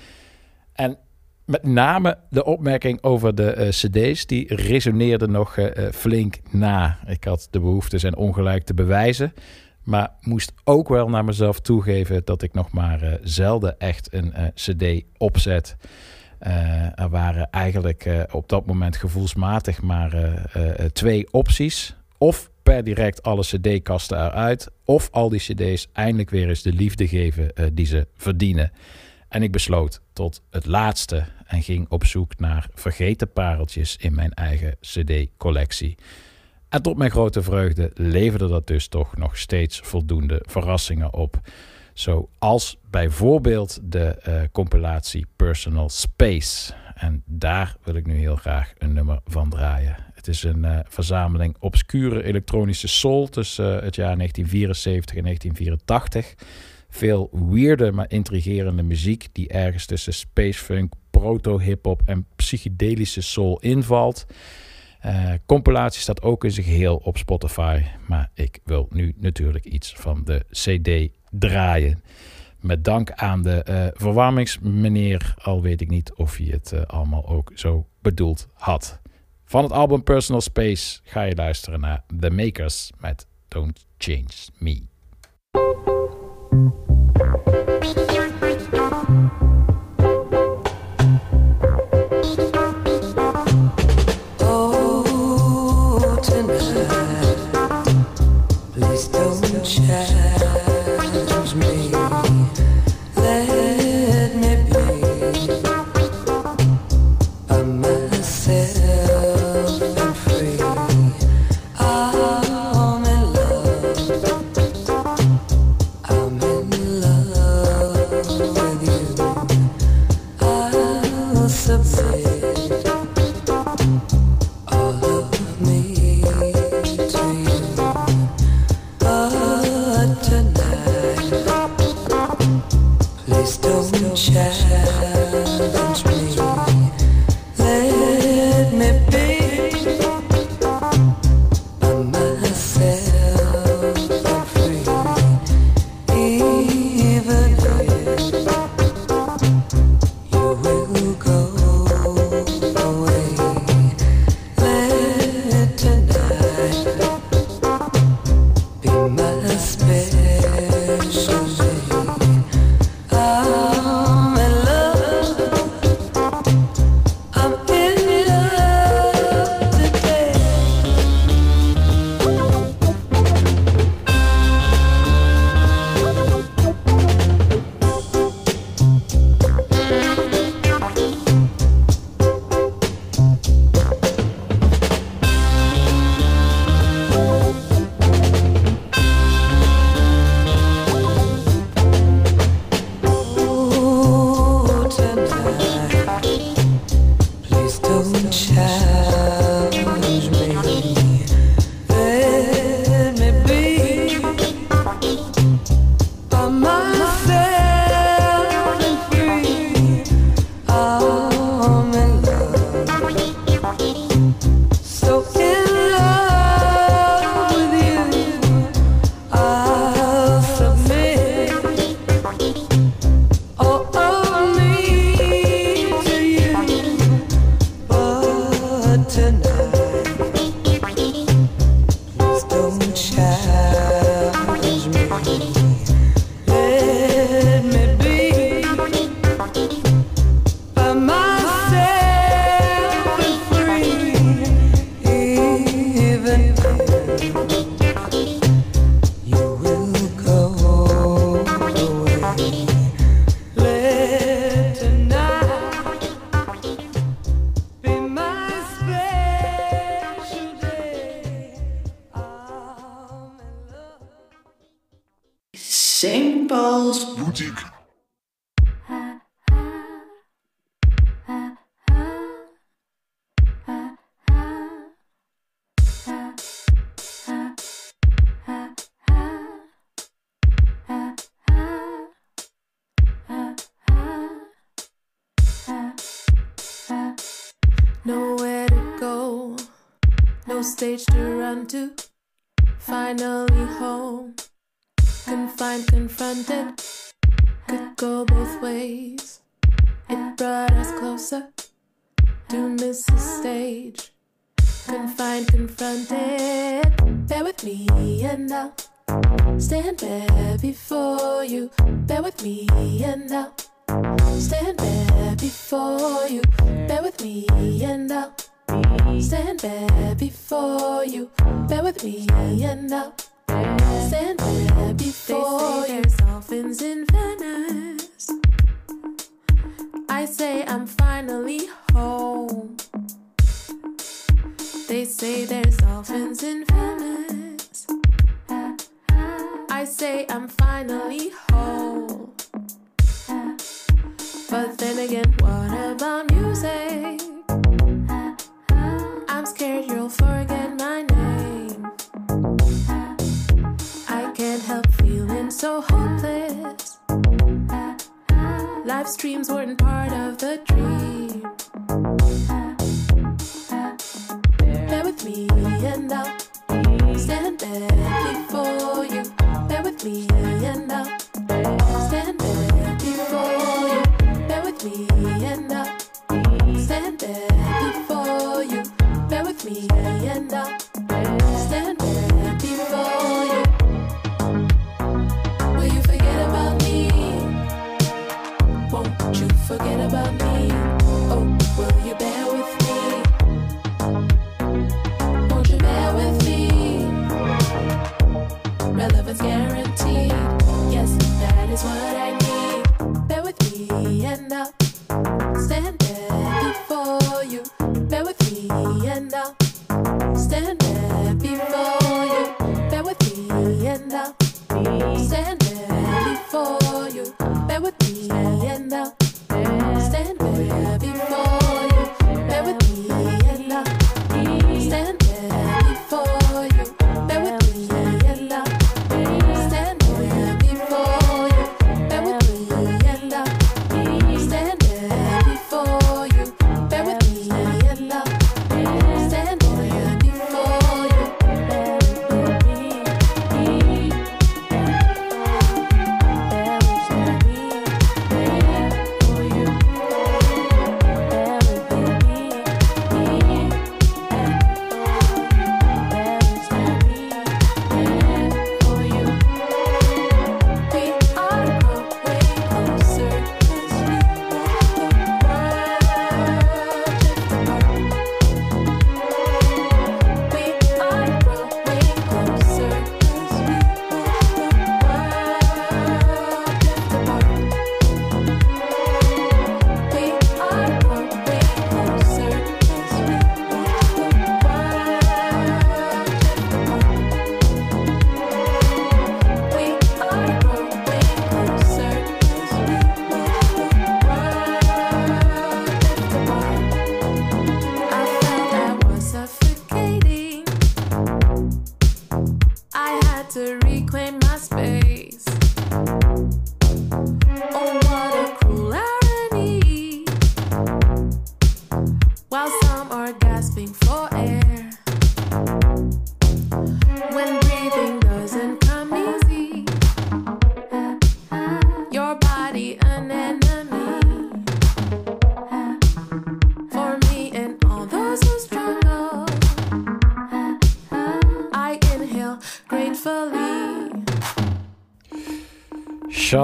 En met name de opmerking over de uh, CD's, die resoneerde nog uh, flink na. Ik had de behoefte zijn ongelijk te bewijzen. Maar moest ook wel naar mezelf toegeven dat ik nog maar uh, zelden echt een uh, CD opzet. Uh, er waren eigenlijk op dat moment gevoelsmatig maar twee opties. Of per direct alle CD-kasten eruit, of al die CD's eindelijk weer eens de liefde geven die ze verdienen. En ik besloot tot het laatste en ging op zoek naar vergeten pareltjes in mijn eigen CD-collectie. En tot mijn grote vreugde leverde dat dus toch nog steeds voldoende verrassingen op. Zoals bijvoorbeeld de uh, compilatie Personal Space. En daar wil ik nu heel graag een nummer van draaien. Het is een uh, verzameling obscure elektronische soul tussen uh, het jaar 1974 en 1984. Veel weirde, maar intrigerende muziek die ergens tussen space funk, proto-hip-hop en psychedelische soul invalt. Uh, compilatie staat ook in zijn geheel op Spotify. Maar ik wil nu natuurlijk iets van de CD draaien. Met dank aan de uh, verwarmingsmeneer. Al weet ik niet of hij het uh, allemaal ook zo bedoeld had. Van het album Personal Space ga je luisteren naar The Makers met Don't Change Me. To. Finally home. Confined, confronted. Could go both ways. It brought us closer to miss the stage. Confined, confronted. Bear with me and I'll stand there before you. Bear with me and I'll stand there before you. Bear with me and I'll stand there before you. Bear with me and I'll stand there before you. Dolphins in Venice. I say I'm finally home. They say there's dolphins in Venice. I say I'm finally home. But then again, what about music? So hopeless. Live streams weren't part of the dream. Bear with me and I'll stand there before you. Bear with me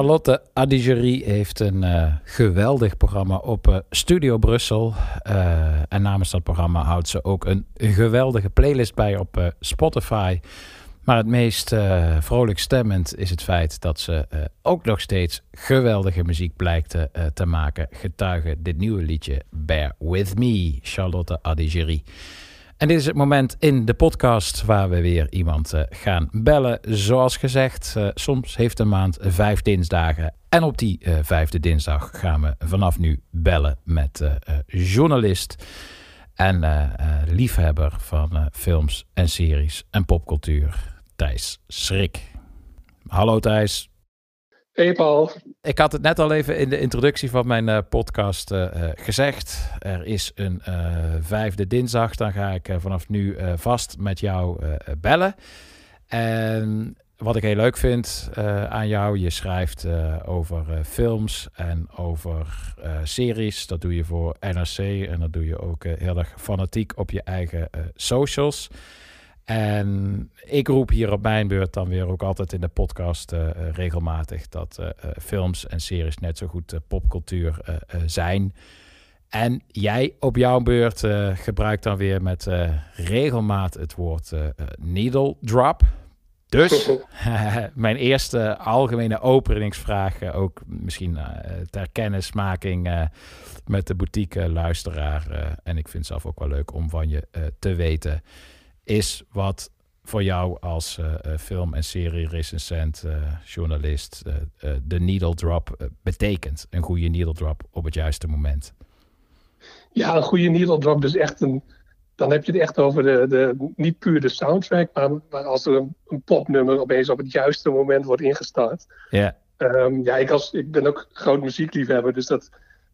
Charlotte Adigerie heeft een eh, geweldig programma op eh, Studio Brussel. Eh, en namens dat programma houdt ze ook een geweldige playlist bij op Spotify. Maar het meest vrolijk stemmend is het feit dat ze ook nog steeds geweldige muziek blijkt te maken. Getuige dit nieuwe liedje Bear With Me, Charlotte Adigerie. En dit is het moment in de podcast waar we weer iemand eh, gaan bellen. Zoals gezegd, eh, soms heeft een maand vijf dinsdagen. En op die eh, vijfde dinsdag gaan we vanaf nu bellen met journalist en liefhebber van films en series en popcultuur, Thijs Schrik. Hallo Thijs. Hey Paul. Ik had het net al even in de introductie van mijn uh, podcast uh, gezegd. Er is een vijfde dinsdag. Dan ga ik vanaf nu vast met jou bellen. En wat ik heel leuk vind aan jou, je schrijft over films en over series. Dat doe je voor NRC en dat doe je ook heel erg fanatiek op je eigen socials. En ik roep hier op mijn beurt dan weer ook altijd in de podcast uh, regelmatig dat uh, films en series net zo goed popcultuur zijn. En jij op jouw beurt gebruikt dan weer met regelmaat het woord needle drop. Dus mijn eerste algemene openingsvraag, ook misschien ter kennismaking met de boutique luisteraar. en ik vind het zelf ook wel leuk om van je te weten is wat voor jou als uh, film- en serie-recensent, uh, journalist, de needle drop betekent. Een goede needle drop op het juiste moment. Ja, een goede needle drop is echt een. Dan heb je het echt over de, de niet puur de soundtrack, maar, maar als er een, een, popnummer opeens op het juiste moment wordt ingestart. Ja. Um, ja, ik, als, ik ben ook groot muziekliefhebber, dus dat,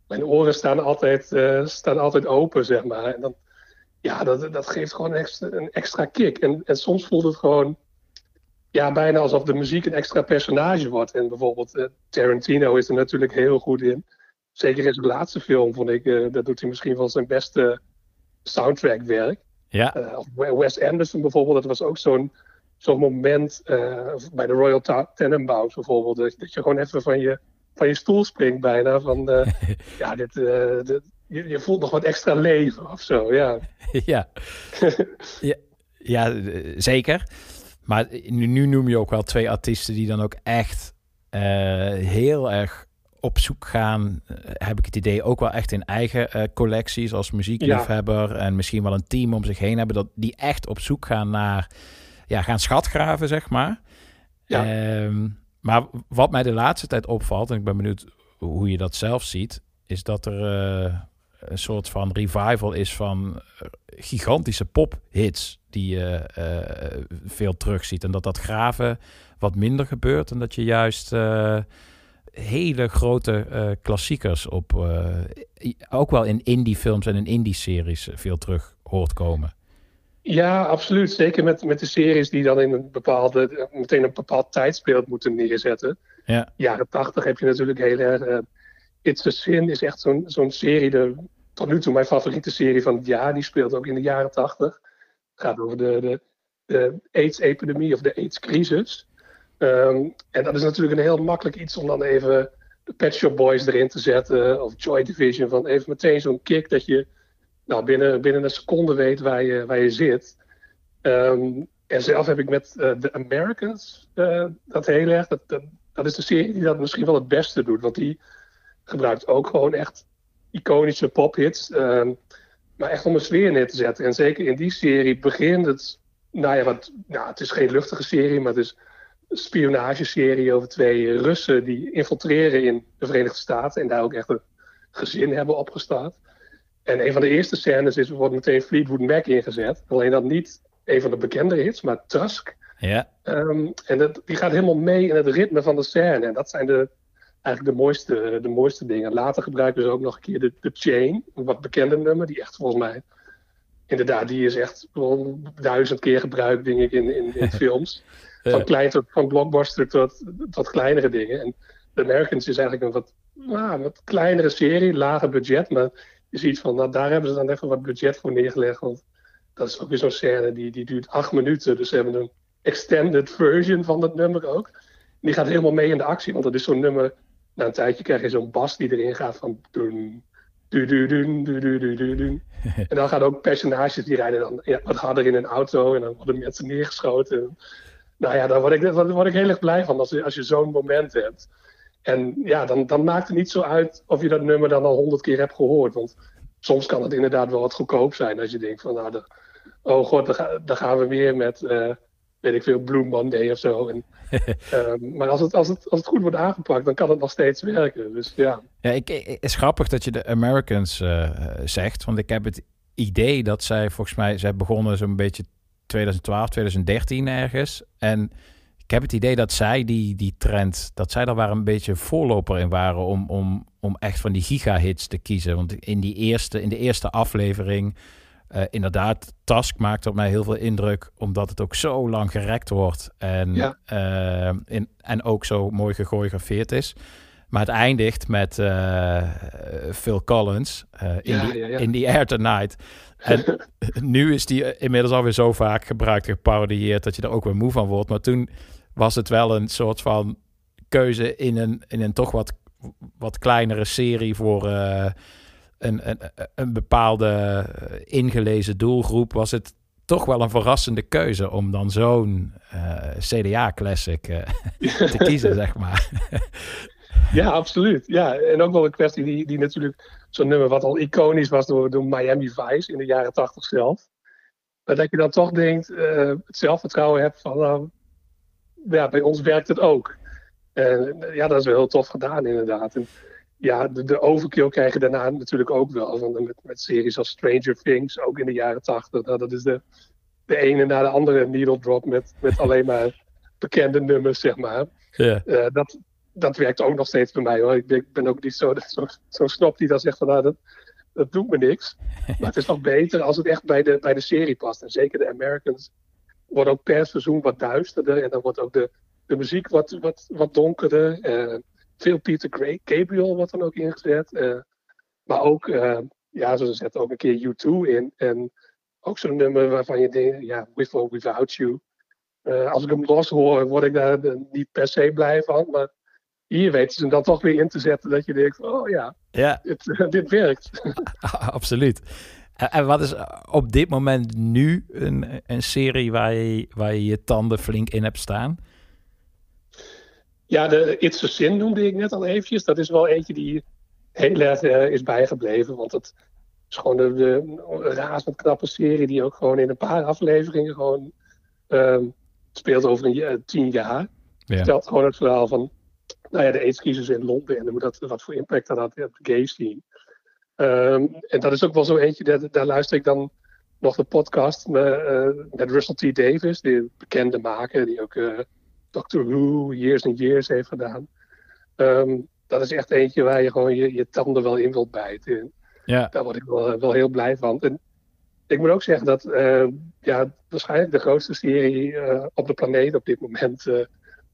mijn oren staan altijd, staan altijd open, zeg maar. En dan, ja, dat, dat geeft gewoon een extra, een extra kick. En, en soms voelt het gewoon ja, bijna alsof de muziek een extra personage wordt. En bijvoorbeeld uh, Tarantino is er natuurlijk heel goed in. Zeker in zijn laatste film vond ik, uh, dat doet hij misschien wel zijn beste soundtrackwerk. Ja. Uh, of Wes Anderson bijvoorbeeld, dat was ook zo'n zo'n moment bij de Royal Tenenbaums bijvoorbeeld. Dat, dat, je gewoon even van je, van je stoel springt bijna. Van, ja, dit, dit je, je, voelt nog wat extra leven of zo, ja. ja. ja, ja, zeker. Maar nu, nu, noem je ook wel twee artiesten die dan ook echt uh, heel erg op zoek gaan, uh, heb ik het idee, ook wel echt in eigen uh, collecties als muziekliefhebber ja. en misschien wel een team om zich heen hebben, dat die echt op zoek gaan naar, ja, gaan schatgraven, zeg maar. Ja. Um, maar wat mij de laatste tijd opvalt, en ik ben benieuwd hoe je dat zelf ziet, is dat er een soort van revival is van gigantische pophits die je uh, veel terugziet. En dat dat graven wat minder gebeurt en dat je juist uh, hele grote uh, klassiekers op, ook wel in indie films en in indie series veel terug hoort komen. Ja, absoluut. Zeker met, met de series die dan in een bepaalde, meteen een bepaald tijdsbeeld moeten neerzetten. Ja. Jaren tachtig heb je natuurlijk heel erg It's a Sin is echt zo'n serie, tot nu toe mijn favoriete serie van het jaar. Die speelt ook in de jaren tachtig. Het gaat over de, de, de AIDS-epidemie of de AIDS-crisis. Um, en dat is natuurlijk een heel makkelijk iets om dan even de Pet Shop Boys erin te zetten. Of Joy Division. Van even meteen zo'n kick dat je nou, binnen, binnen een seconde weet waar je, waar je zit. Um, en zelf heb ik met uh, The Americans uh, dat heel erg. Dat, dat, dat is de serie die dat misschien wel het beste doet. Want die gebruikt ook gewoon echt iconische pophits. Uh, maar echt om een sfeer neer te zetten. En zeker in die serie begint het. Nou ja, wat, nou, het is geen luchtige serie, maar het is een spionageserie over twee Russen die infiltreren in de Verenigde Staten. En daar ook echt een gezin hebben opgestart. En een van de eerste scènes is, wordt meteen Fleetwood Mac ingezet. Alleen dat niet een van de bekende hits, maar Tusk. Ja. Um, en dat, die gaat helemaal mee in het ritme van de scène. En dat zijn de, eigenlijk de mooiste, de mooiste dingen. Later gebruiken ze ook nog een keer de, de Chain, een wat bekende nummer, die echt volgens mij, inderdaad, die is echt wel duizend keer gebruikt, denk ik, in, in, in films. Van, klein tot, van blockbuster tot, tot kleinere dingen. En The Americans is eigenlijk een wat, nou, wat kleinere serie, lager budget, maar je ziet van, nou, daar hebben ze dan even wat budget voor neergelegd, want dat is ook weer zo'n scène, die, die duurt acht minuten, dus ze hebben een extended version van dat nummer ook. Die gaat helemaal mee in de actie, want dat is zo'n nummer na een tijdje krijg je zo'n bas die erin gaat van... Dun, dun, dun, dun, En dan gaan ook personages die rijden dan ja, wat harder in een auto... en dan worden mensen neergeschoten. Nou ja, daar word ik, daar word ik heel erg blij van als, als je zo'n moment hebt. En ja, dan, dan maakt het niet zo uit of je dat nummer dan al honderd keer hebt gehoord. Want soms kan het inderdaad wel wat goedkoop zijn als je denkt van... nou, oh god, dan, gaan we weer met... Eh, weet ik veel, Blue Monday of zo. En, um, maar als het, als, het, als het goed wordt aangepakt, dan kan het nog steeds werken. Dus ja. Ja, ik, is grappig dat je de Americans uh, zegt. Want ik heb het idee dat zij volgens mij, zij begonnen zo'n beetje 2012, 2013 ergens. En ik heb het idee dat zij die, die trend, dat zij daar waar een beetje voorloper in waren om, om, om echt van die gigahits te kiezen. Want in, die eerste, in de eerste aflevering, uh, inderdaad, Task maakt op mij heel veel indruk, omdat het ook zo lang gerekt wordt en, Ja. uh, in, en ook zo mooi gechoreografeerd is. Maar het eindigt met uh, Phil Collins in, Ja, ja. in The Air Tonight. En nu is die inmiddels alweer zo vaak gebruikt en geparodieerd dat je er ook weer moe van wordt. Maar toen was het wel een soort van keuze in een, in een toch wat, wat kleinere serie voor een, een, een bepaalde ingelezen doelgroep. Was het toch wel een verrassende keuze om dan zo'n uh, CDA-classic uh, te kiezen, zeg maar. Ja, absoluut. Ja, en ook wel een kwestie die, die natuurlijk zo'n nummer wat al iconisch was door, door Miami Vice in de jaren tachtig zelf. Maar dat je dan toch denkt, uh, het zelfvertrouwen hebt van, uh, ja, bij ons werkt het ook. En ja, dat is wel heel tof gedaan inderdaad. En ja, de, de overkill krijg je daarna natuurlijk ook wel. Van, met, met series als Stranger Things, ook in de jaren tachtig. Nou, dat is de, de ene na de andere needle drop met, met alleen maar bekende nummers, zeg maar. Ja. Uh, dat, dat werkt ook nog steeds bij mij hoor. Ik ben, ik ben ook niet zo'n zo, zo snop die dan zegt van nou, dat, dat doet me niks. Maar het is nog beter als het echt bij de, bij de serie past. En zeker de Americans worden ook per seizoen wat duisterder. En dan wordt ook de, de muziek wat, wat, wat donkerder. Uh, veel Peter Gabriel wordt dan ook ingezet. Uh, maar ook, uh, ja, ze zetten ook een keer U2 in. En ook zo'n nummer waarvan je denkt, ja, With or Without You. Uh, als ik hem los hoor, word ik daar niet per se blij van. Maar hier weten ze dan toch weer in te zetten dat je denkt, oh ja, ja. Dit, dit werkt. Absoluut. En wat is op dit moment nu een, een serie waar je, waar je je tanden flink in hebt staan? Ja, de It's a Sin noemde ik net al eventjes. Dat is wel eentje die heel erg uh, is bijgebleven. Want het is gewoon de, de razend knappe serie die ook gewoon in een paar afleveringen gewoon um, speelt over een jaar, tien jaar. Ja. Vertelt gewoon het verhaal van nou ja, de AIDS-crisis in Londen en hoe dat, wat voor impact dat had op de gay scene. Um, en dat is ook wel zo eentje, daar, daar luister ik dan nog de podcast met, uh, met Russell T. Davis, die bekende maker, die ook Doctor Who Years and Years heeft gedaan. Um, dat is echt eentje waar je gewoon je, je tanden wel in wilt bijten. En ja. Daar word ik wel, wel heel blij van. En ik moet ook zeggen dat uh, ja, waarschijnlijk de grootste serie op de planeet op dit moment,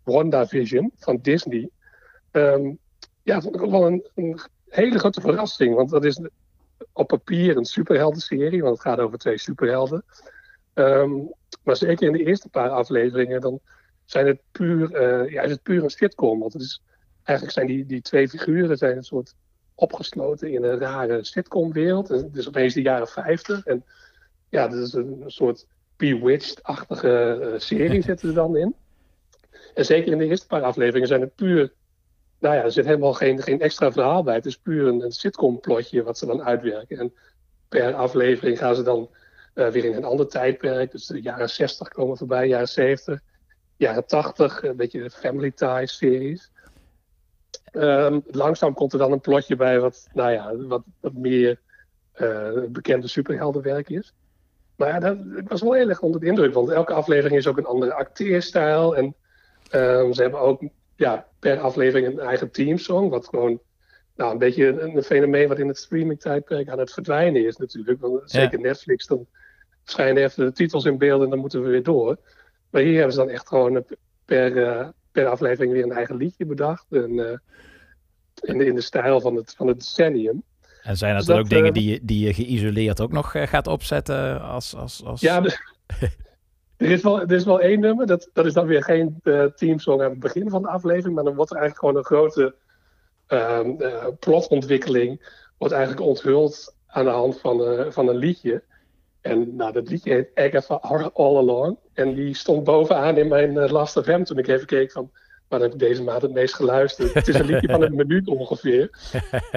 WandaVision van Disney, Um, ja, vond ik ook wel een, een, hele grote verrassing. Want dat is op papier een superhelden-serie, want het gaat over twee superhelden. Um, maar zeker in de eerste paar afleveringen, dan zijn het puur, uh, ja, is het puur een sitcom. Want het is, eigenlijk zijn die, die twee figuren zijn een soort opgesloten in een rare sitcom-wereld. Het is opeens de jaren 50. En ja, dat is een, een soort Bewitched-achtige uh, serie zitten er dan in. En zeker in de eerste paar afleveringen zijn het puur nou ja, er zit helemaal geen, geen extra verhaal bij. Het is puur een, een sitcom-plotje wat ze dan uitwerken. En per aflevering gaan ze dan uh, weer in een ander tijdperk. Dus de jaren 60 komen voorbij, jaren 70, jaren 80, een beetje de Family Ties-series. Um, langzaam komt er dan een plotje bij wat, nou ja, wat, wat meer uh, bekende superheldenwerk is. Maar ja, dat, ik was wel heel erg onder de indruk, want elke aflevering is ook een andere acteerstijl. En um, ze hebben ook ja, per aflevering een eigen teamsong. Wat gewoon nou, een beetje een, een fenomeen wat in het streaming-tijdperk aan het verdwijnen is natuurlijk. Want zeker ja. Netflix, dan schijnen even de titels in beeld en dan moeten we weer door. Maar hier hebben ze dan echt gewoon per, uh, per aflevering weer een eigen liedje bedacht. En, uh, in, de, in de stijl van het, van het decennium. En zijn dat, dus dat ook dingen die je, die je geïsoleerd ook nog gaat opzetten als... als, als... Ja, Er is, wel, er is wel één nummer, dat, dat is dan weer geen uh, teamsong aan het begin van de aflevering, maar dan wordt er eigenlijk gewoon een grote uh, uh, plotontwikkeling, wordt eigenlijk onthuld aan de hand van, van een liedje. En nou, dat liedje heet Agatha All Along. En die stond bovenaan in mijn uh, Last FM toen ik even keek van, waar heb ik deze maand het meest geluisterd? Het is een liedje van een minuut ongeveer.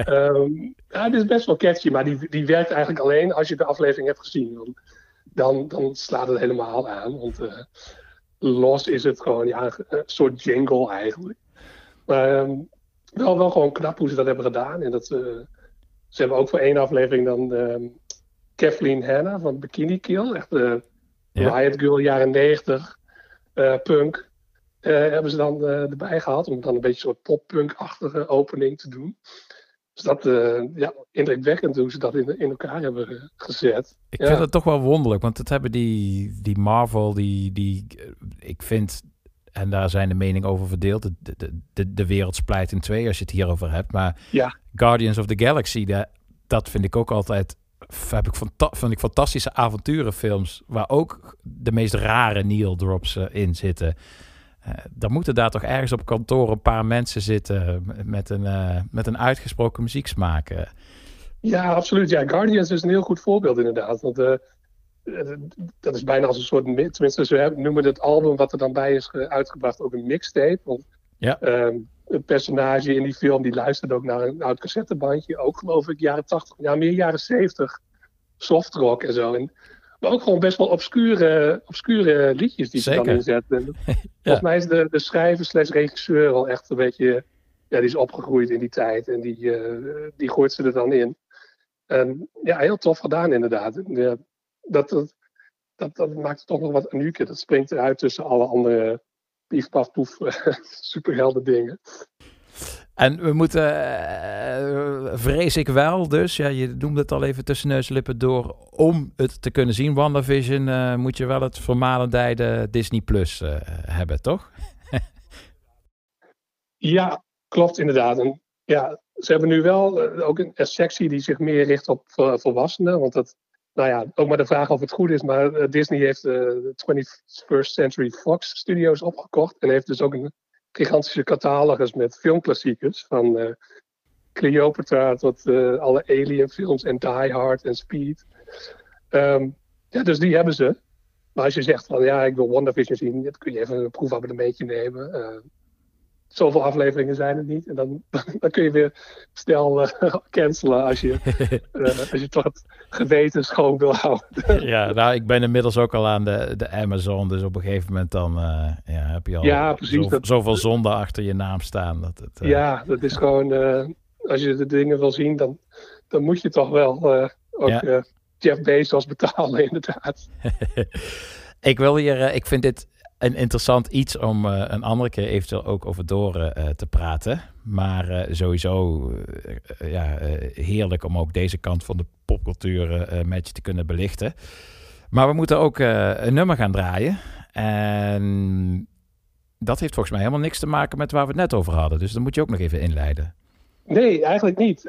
Um, ja, het is best wel catchy, maar die, die werkt eigenlijk alleen als je de aflevering hebt gezien. Want dan, dan slaat het helemaal aan. Want uh, los is het gewoon ja, een soort jingle eigenlijk. Maar um, wel, wel gewoon knap hoe ze dat hebben gedaan. En dat, uh, ze hebben ook voor één aflevering dan um, Kathleen Hanna van Bikini Kill. Echt de ja. Riot Girl jaren 90 uh, punk. eh, hebben ze dan eh, erbij gehaald. Om dan een beetje een soort pop-punk-achtige opening te doen. Dus dat, eh, ja, indrukwekkend hoe ze dat in, in elkaar hebben eh, gezet. Ik ja. vind het toch wel wonderlijk, want het hebben die, die Marvel, die, die, eh, ik vind, en daar zijn de meningen over verdeeld, de, de, de, de wereld splijt in twee als je het hierover hebt, maar Ja. Guardians of the Galaxy, dat, dat vind ik ook altijd, heb ik vind ik fantastische avonturenfilms, waar ook de meest rare Neil drops eh, in zitten. Eh, dan moeten daar toch ergens op kantoor een paar mensen zitten met een, eh, met een uitgesproken muzieksmaak. Ja, absoluut. Ja, Guardians is een heel goed voorbeeld inderdaad. Want dat is bijna als een soort, mi- tenminste ze hebben- noemen het album wat er dan bij is ge- uitgebracht ook een mixtape. Want Ja. ehm, personage in die film die luisterde ook naar een oud cassettebandje. Ook geloof ik jaren 80, ja meer jaren 70. Softrock en zo. En, maar ook gewoon best wel obscure, obscure liedjes die ze dan inzetten. En Volgens mij is de, de schrijver slash regisseur al echt een beetje... Ja, die is opgegroeid in die tijd en die, eh, die gooit ze er dan in. En ja, heel tof gedaan inderdaad. Ja, dat, dat, dat, dat maakt het toch nog wat unieke. Dat springt eruit tussen alle andere pief, paf, poef superhelden dingen. En we moeten, eh, vrees ik wel dus, ja, je noemde het al even tussen neus en lippen door, om het te kunnen zien, WandaVision, eh moet je wel het vermalendijde Disney Plus eh, hebben, toch? Ja, klopt inderdaad. En ja, ze hebben nu wel ook een, sectie die zich meer richt op vo- volwassenen. Want dat, nou ja, ook maar de vraag of het goed is. Maar eh, Disney heeft eh, de 21st Century Fox Studios opgekocht. En heeft dus ook een gigantische catalogus met filmklassiekers. Van eh, Cleopatra tot alle Alien films en Die Hard en Speed. Ehm, ja, dus die hebben ze. Maar als je zegt van ja, ik wil WandaVision zien, dan kun je even een proefabonnementje nemen. Eh, zoveel afleveringen zijn er niet. En dan, dan kun je weer snel eh, cancelen als je, eh, als je toch het geweten schoon wil houden. ja, nou, ik ben inmiddels ook al aan de, de Amazon, dus op een gegeven moment dan eh, ja, heb je al Ja, precies, zo- dat- zoveel zonde achter je naam staan. Dat het, Ja, dat is gewoon, als je de dingen wil zien, dan, dan moet je toch wel ook Ja. Jeff Bezos betalen, inderdaad. Ik wil hier, ik vind dit een interessant iets om eh, een andere keer eventueel ook over door eh, te praten. Maar eh, sowieso ja, heerlijk om ook deze kant van de popcultuur met je te kunnen belichten. Maar we moeten ook een nummer gaan draaien. En dat heeft volgens mij helemaal niks te maken met waar we het net over hadden. Dus dan moet je ook nog even inleiden. Nee, eigenlijk niet.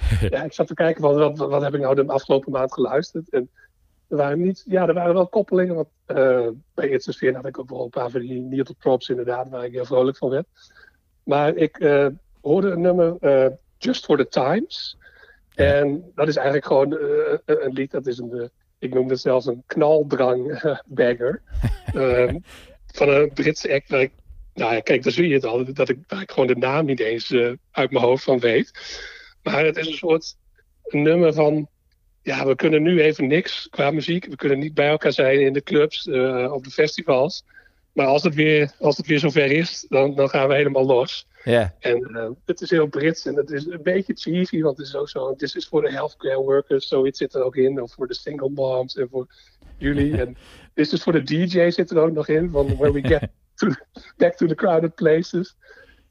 Ja, ik zat te kijken, van, wat, wat heb ik nou de afgelopen maand geluisterd? En er waren, niet, ja, er waren wel koppelingen. Want, eh, bij Sphere had ik ook wel een paar van die needle props inderdaad, waar ik heel vrolijk van werd. Maar ik eh, hoorde een nummer, eh, Just for the Times. En dat is eigenlijk gewoon een, lied, dat is een, ik noemde het zelfs een knaldrang bagger. Ehm, van een Britse act waar ik nou ja, kijk, daar zie je het al, dat ik, waar ik gewoon de naam niet eens uit mijn hoofd van weet. Maar het is een soort nummer van, ja, we kunnen nu even niks qua muziek. We kunnen niet bij elkaar zijn in de clubs, eh, op de festivals. Maar als het weer, als het weer zover is, dan, dan gaan we helemaal los. Ja. En eh, het is heel Brits en het is een beetje cheesy, want het is ook zo, dit is voor de healthcare workers, zoiets zit er ook in. Of voor de single moms en voor jullie. en dit is dus voor de DJ zit er ook nog in, van where we get to, back to the crowded places.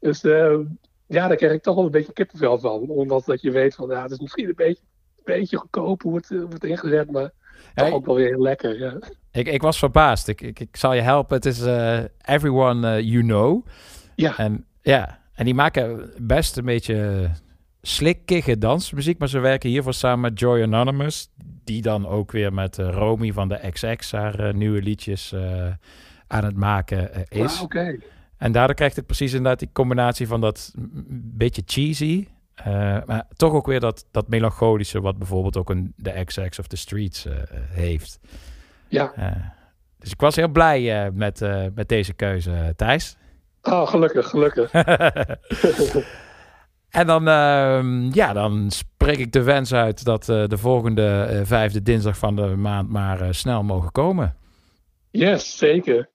Dus eh, ja, daar krijg ik toch wel een beetje kippenvel van. Omdat dat je weet van, ja, het is misschien een beetje, beetje goedkoop het eh, wordt ingezet, maar ook wel weer heel lekker. Ja. Ik, ik was verbaasd. Ik, ik, ik zal je helpen. Het is eh, Everyone eh, You Know. Ja. En, ja. en die maken best een beetje slikkige dansmuziek. Maar ze werken hiervoor samen met Joy Anonymous. Die dan ook weer met eh, Romy van de XX haar nieuwe liedjes aan het maken is. Ah, oké. En daardoor krijgt het precies inderdaad die combinatie van dat beetje cheesy. Eh, maar toch ook weer dat, dat melancholische wat bijvoorbeeld ook een de XX of The Streets eh, heeft. Ja. Eh, dus ik was heel blij met, met deze keuze, Thijs. Oh, gelukkig, gelukkig. En dan, ehm, ja, dan spreek ik de wens uit dat de volgende vijfde dinsdag van de maand maar snel mogen komen. Yes, zeker.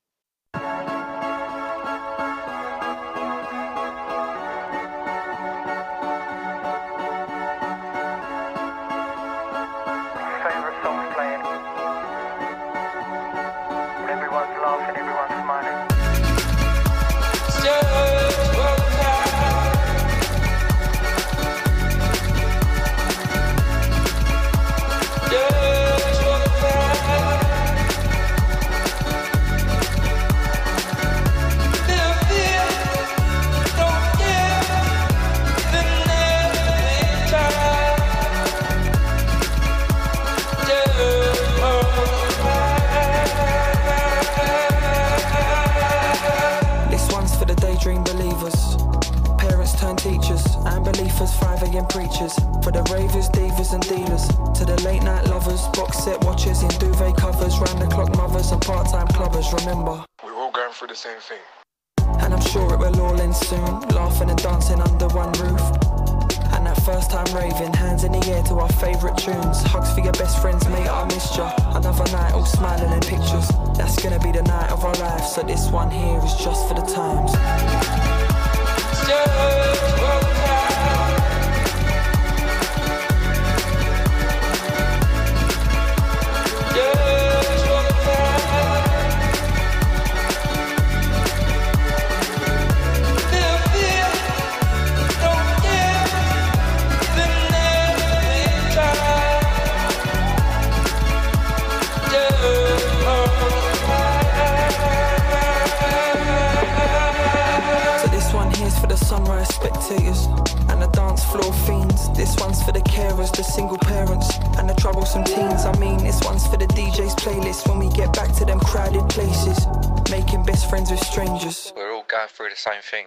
Spectators and the dance floor fiends. This one's for the carers, the single parents, and the troublesome teens. I mean, this one's for the DJ's playlist when we get back to them crowded places, making best friends with strangers. We're all going through the same thing.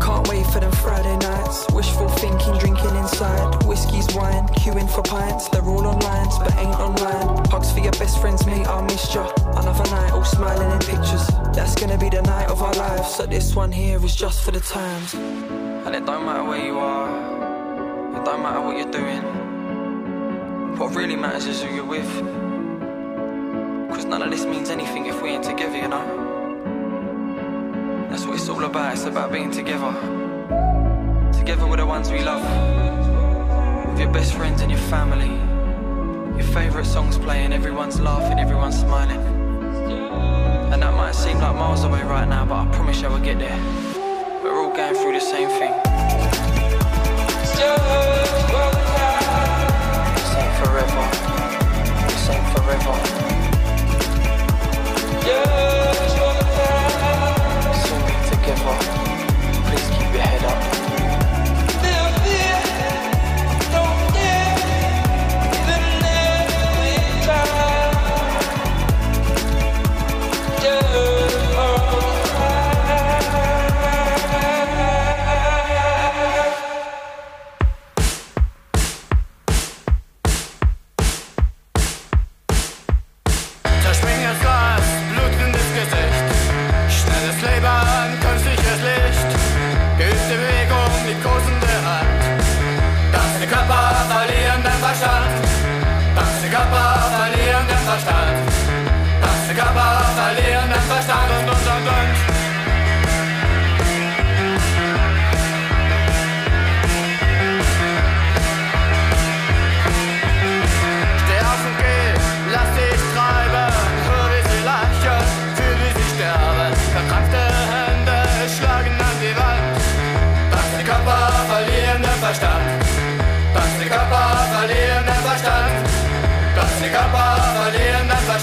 Can't wait for them Friday nights. Wishful thinking, drinking inside. Whiskey's wine, queuing for pints. They're all online, but ain't online. Hugs for your best friends, mate, I missed ya. Another night, all smiling in pictures. That's gonna be the night of our lives. So this one here is just for the times. And it don't matter where you are, it don't matter what you're doing. What really matters is who you're with. Cause none of this means anything if we ain't together, you know? That's what it's all about, it's about being together. Together with the ones we love. With your best friends and your family. Your favourite songs playing, everyone's laughing, everyone's smiling. And that might seem like miles away right now, but I promise you we'll get there. We're all going through the same thing. This ain't forever. This ain't forever. Soon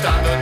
verstanden.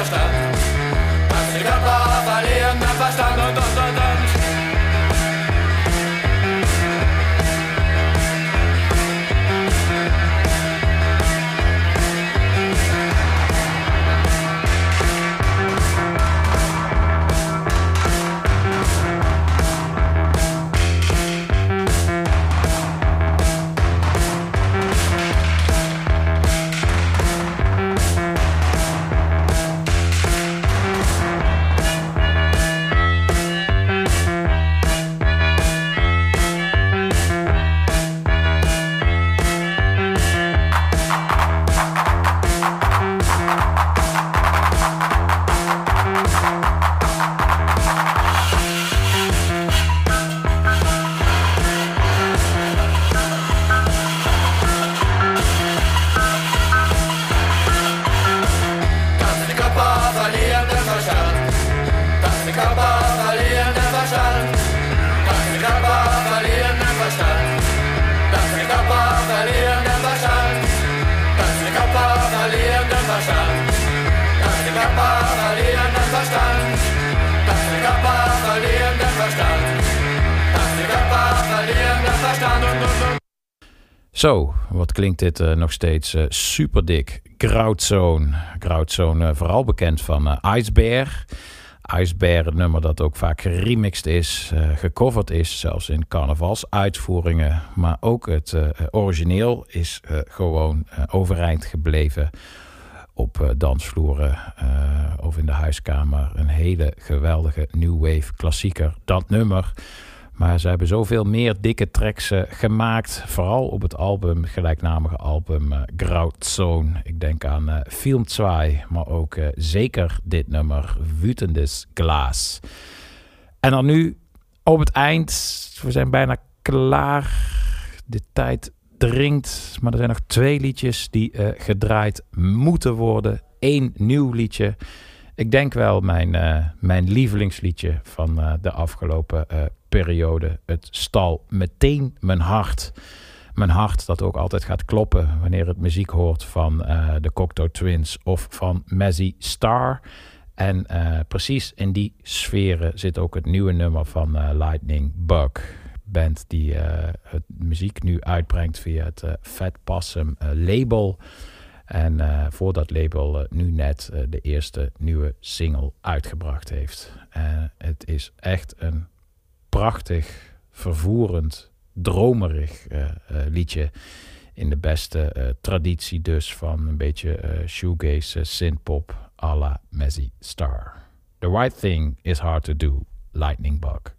puerta. Klinkt dit eh, nog steeds eh, super dik. Krautzone. Krautzone, eh, vooral bekend van eh Ice Bear. Ice Bear, het nummer dat ook vaak geremixed is, gecoverd is, zelfs in carnavalsuitvoeringen. Maar ook het origineel is gewoon overeind gebleven op dansvloeren of in de huiskamer. Een hele geweldige new wave klassieker. Dat nummer. Maar ze hebben zoveel meer dikke tracks eh, gemaakt. Vooral op het album, gelijknamige album uh, Grautzone. Ik denk aan eh Film 2, maar ook eh, zeker dit nummer, Wütendes Glas. En dan nu op het eind. We zijn bijna klaar. De tijd dringt. Maar er zijn nog twee liedjes die eh, gedraaid moeten worden. Eén nieuw liedje. Ik denk wel mijn, eh, mijn lievelingsliedje van eh, de afgelopen eh, periode. Het stal meteen mijn hart. Mijn hart dat ook altijd gaat kloppen wanneer het muziek hoort van eh, de Cocteau Twins of van Mazzy Star. En eh, precies in die sferen zit ook het nieuwe nummer van eh, Lightning Bug. Band die het muziek nu uitbrengt via het Fat Possum label. En voor dat label nu net de eerste nieuwe single uitgebracht heeft. Het is echt een prachtig, vervoerend, dromerig eh, eh, liedje. In de beste eh, traditie dus van een beetje shoegaze, synthpop à la Mazzy Star. The right thing is hard to do, Lightning Bug.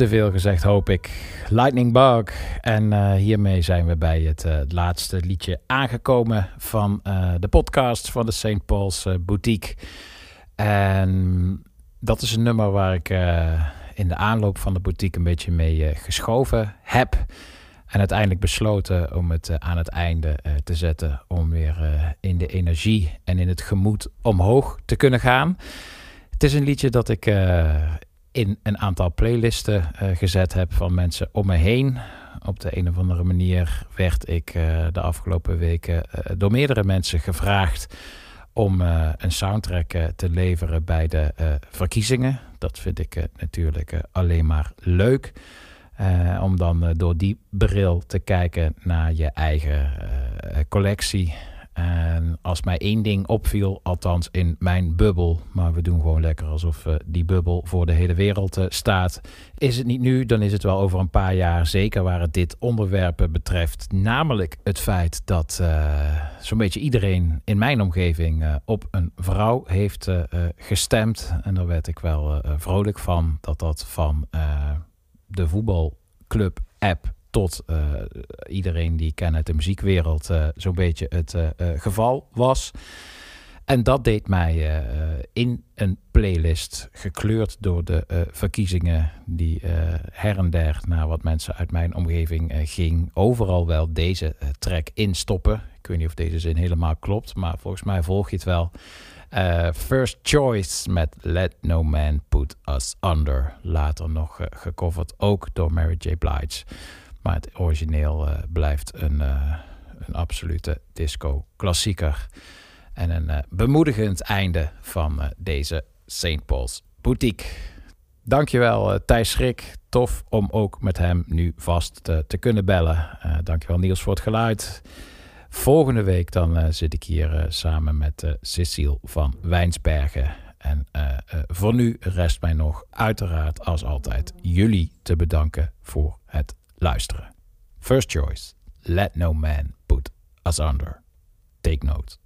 Te veel gezegd, hoop ik. Lightning Bug. En uh, hiermee zijn we bij het, uh, laatste liedje aangekomen van uh, de podcast van de St. Paul's Boutique. En dat is een nummer waar ik in de aanloop van de boutique een beetje mee geschoven heb. En uiteindelijk besloten om het aan het einde te zetten. Om weer in de energie en in het gemoed omhoog te kunnen gaan. Het is een liedje dat ik in een aantal playlisten uh, gezet heb van mensen om me heen. Op de een of andere manier werd ik uh, de afgelopen weken uh, door meerdere mensen gevraagd om een soundtrack te leveren bij de verkiezingen. Dat vind ik natuurlijk alleen maar leuk. om dan door die bril te kijken naar je eigen collectie. En als mij één ding opviel, althans in mijn bubbel, maar we doen gewoon lekker alsof uh, die bubbel voor de hele wereld uh, staat. Is het niet nu, dan is het wel over een paar jaar, zeker waar het dit onderwerp betreft. Namelijk het feit dat zo'n beetje iedereen in mijn omgeving op een vrouw heeft gestemd. En daar werd ik wel vrolijk van, dat dat van de voetbalclub app tot uh, iedereen die ik ken uit de muziekwereld uh, zo'n beetje het uh, geval was. En dat deed mij in een playlist, gekleurd door de verkiezingen, die her en der naar wat mensen uit mijn omgeving ging, overal wel deze track instoppen. Ik weet niet of deze zin helemaal klopt, maar volgens mij volg je het wel. First Choice met Let No Man Put Us Under. Later nog gecoverd, ook door Mary J. Blige. Maar het origineel uh, blijft een, uh, een absolute disco-klassieker. En een uh, bemoedigend einde van deze St. Paul's Boutique. Dankjewel Thijs Schrik. Tof om ook met hem nu vast te, te kunnen bellen. dankjewel Niels voor het geluid. Volgende week dan zit ik hier samen met Cecile van Wijnsbergen. En voor nu rest mij nog uiteraard als altijd jullie te bedanken voor het luisteren. First choice. Let no man put us under. Take note.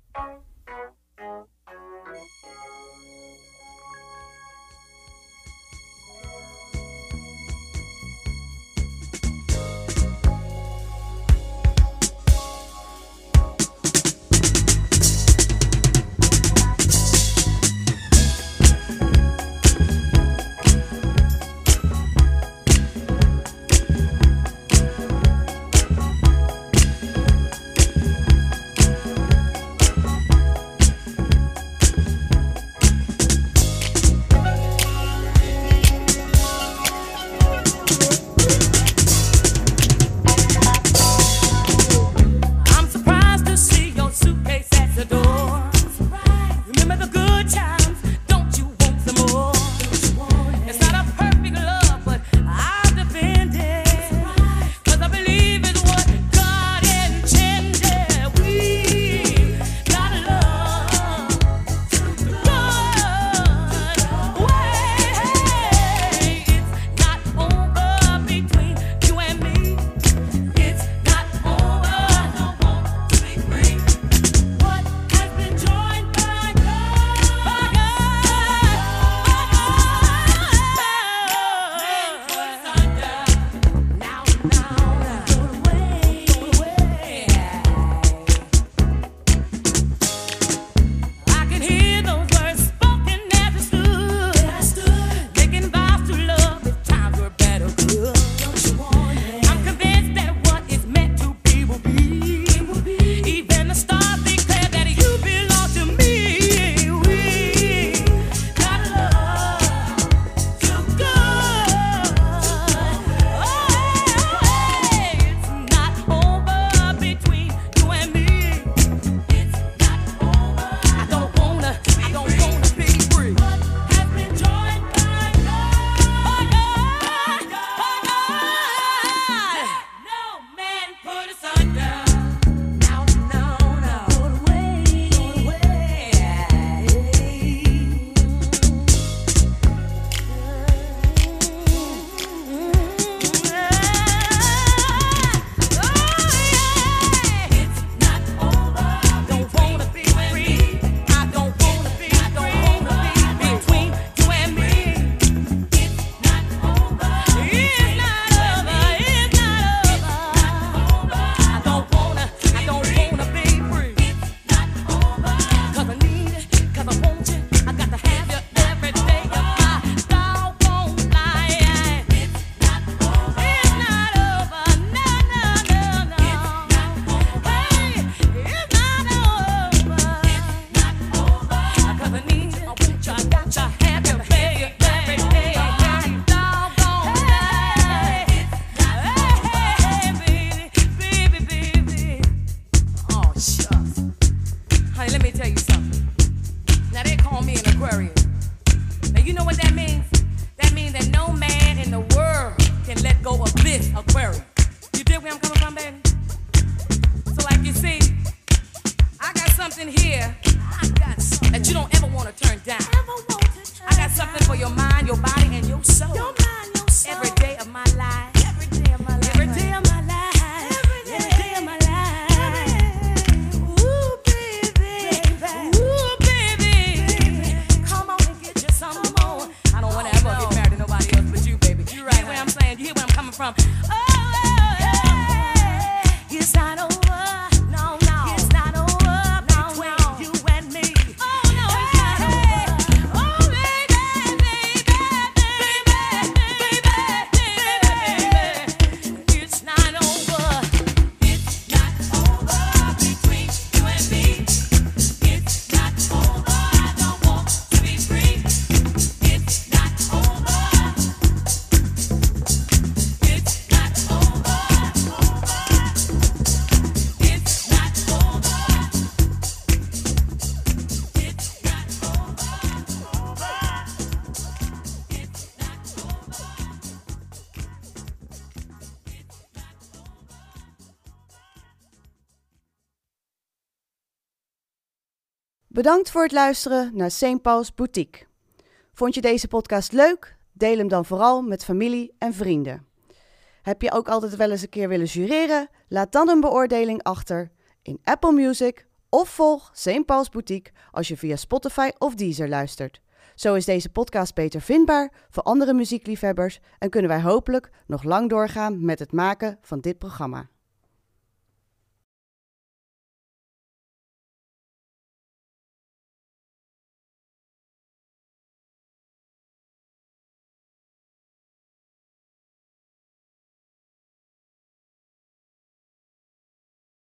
Bedankt voor het luisteren naar St. Paul's Boutique. Vond je deze podcast leuk? Deel hem dan vooral met familie en vrienden. Heb je ook altijd wel eens een keer willen jureren? Laat dan een beoordeling achter in Apple Music of volg St. Paul's Boutique als je via Spotify of Deezer luistert. Zo is deze podcast beter vindbaar voor andere muziekliefhebbers en kunnen wij hopelijk nog lang doorgaan met het maken van dit programma.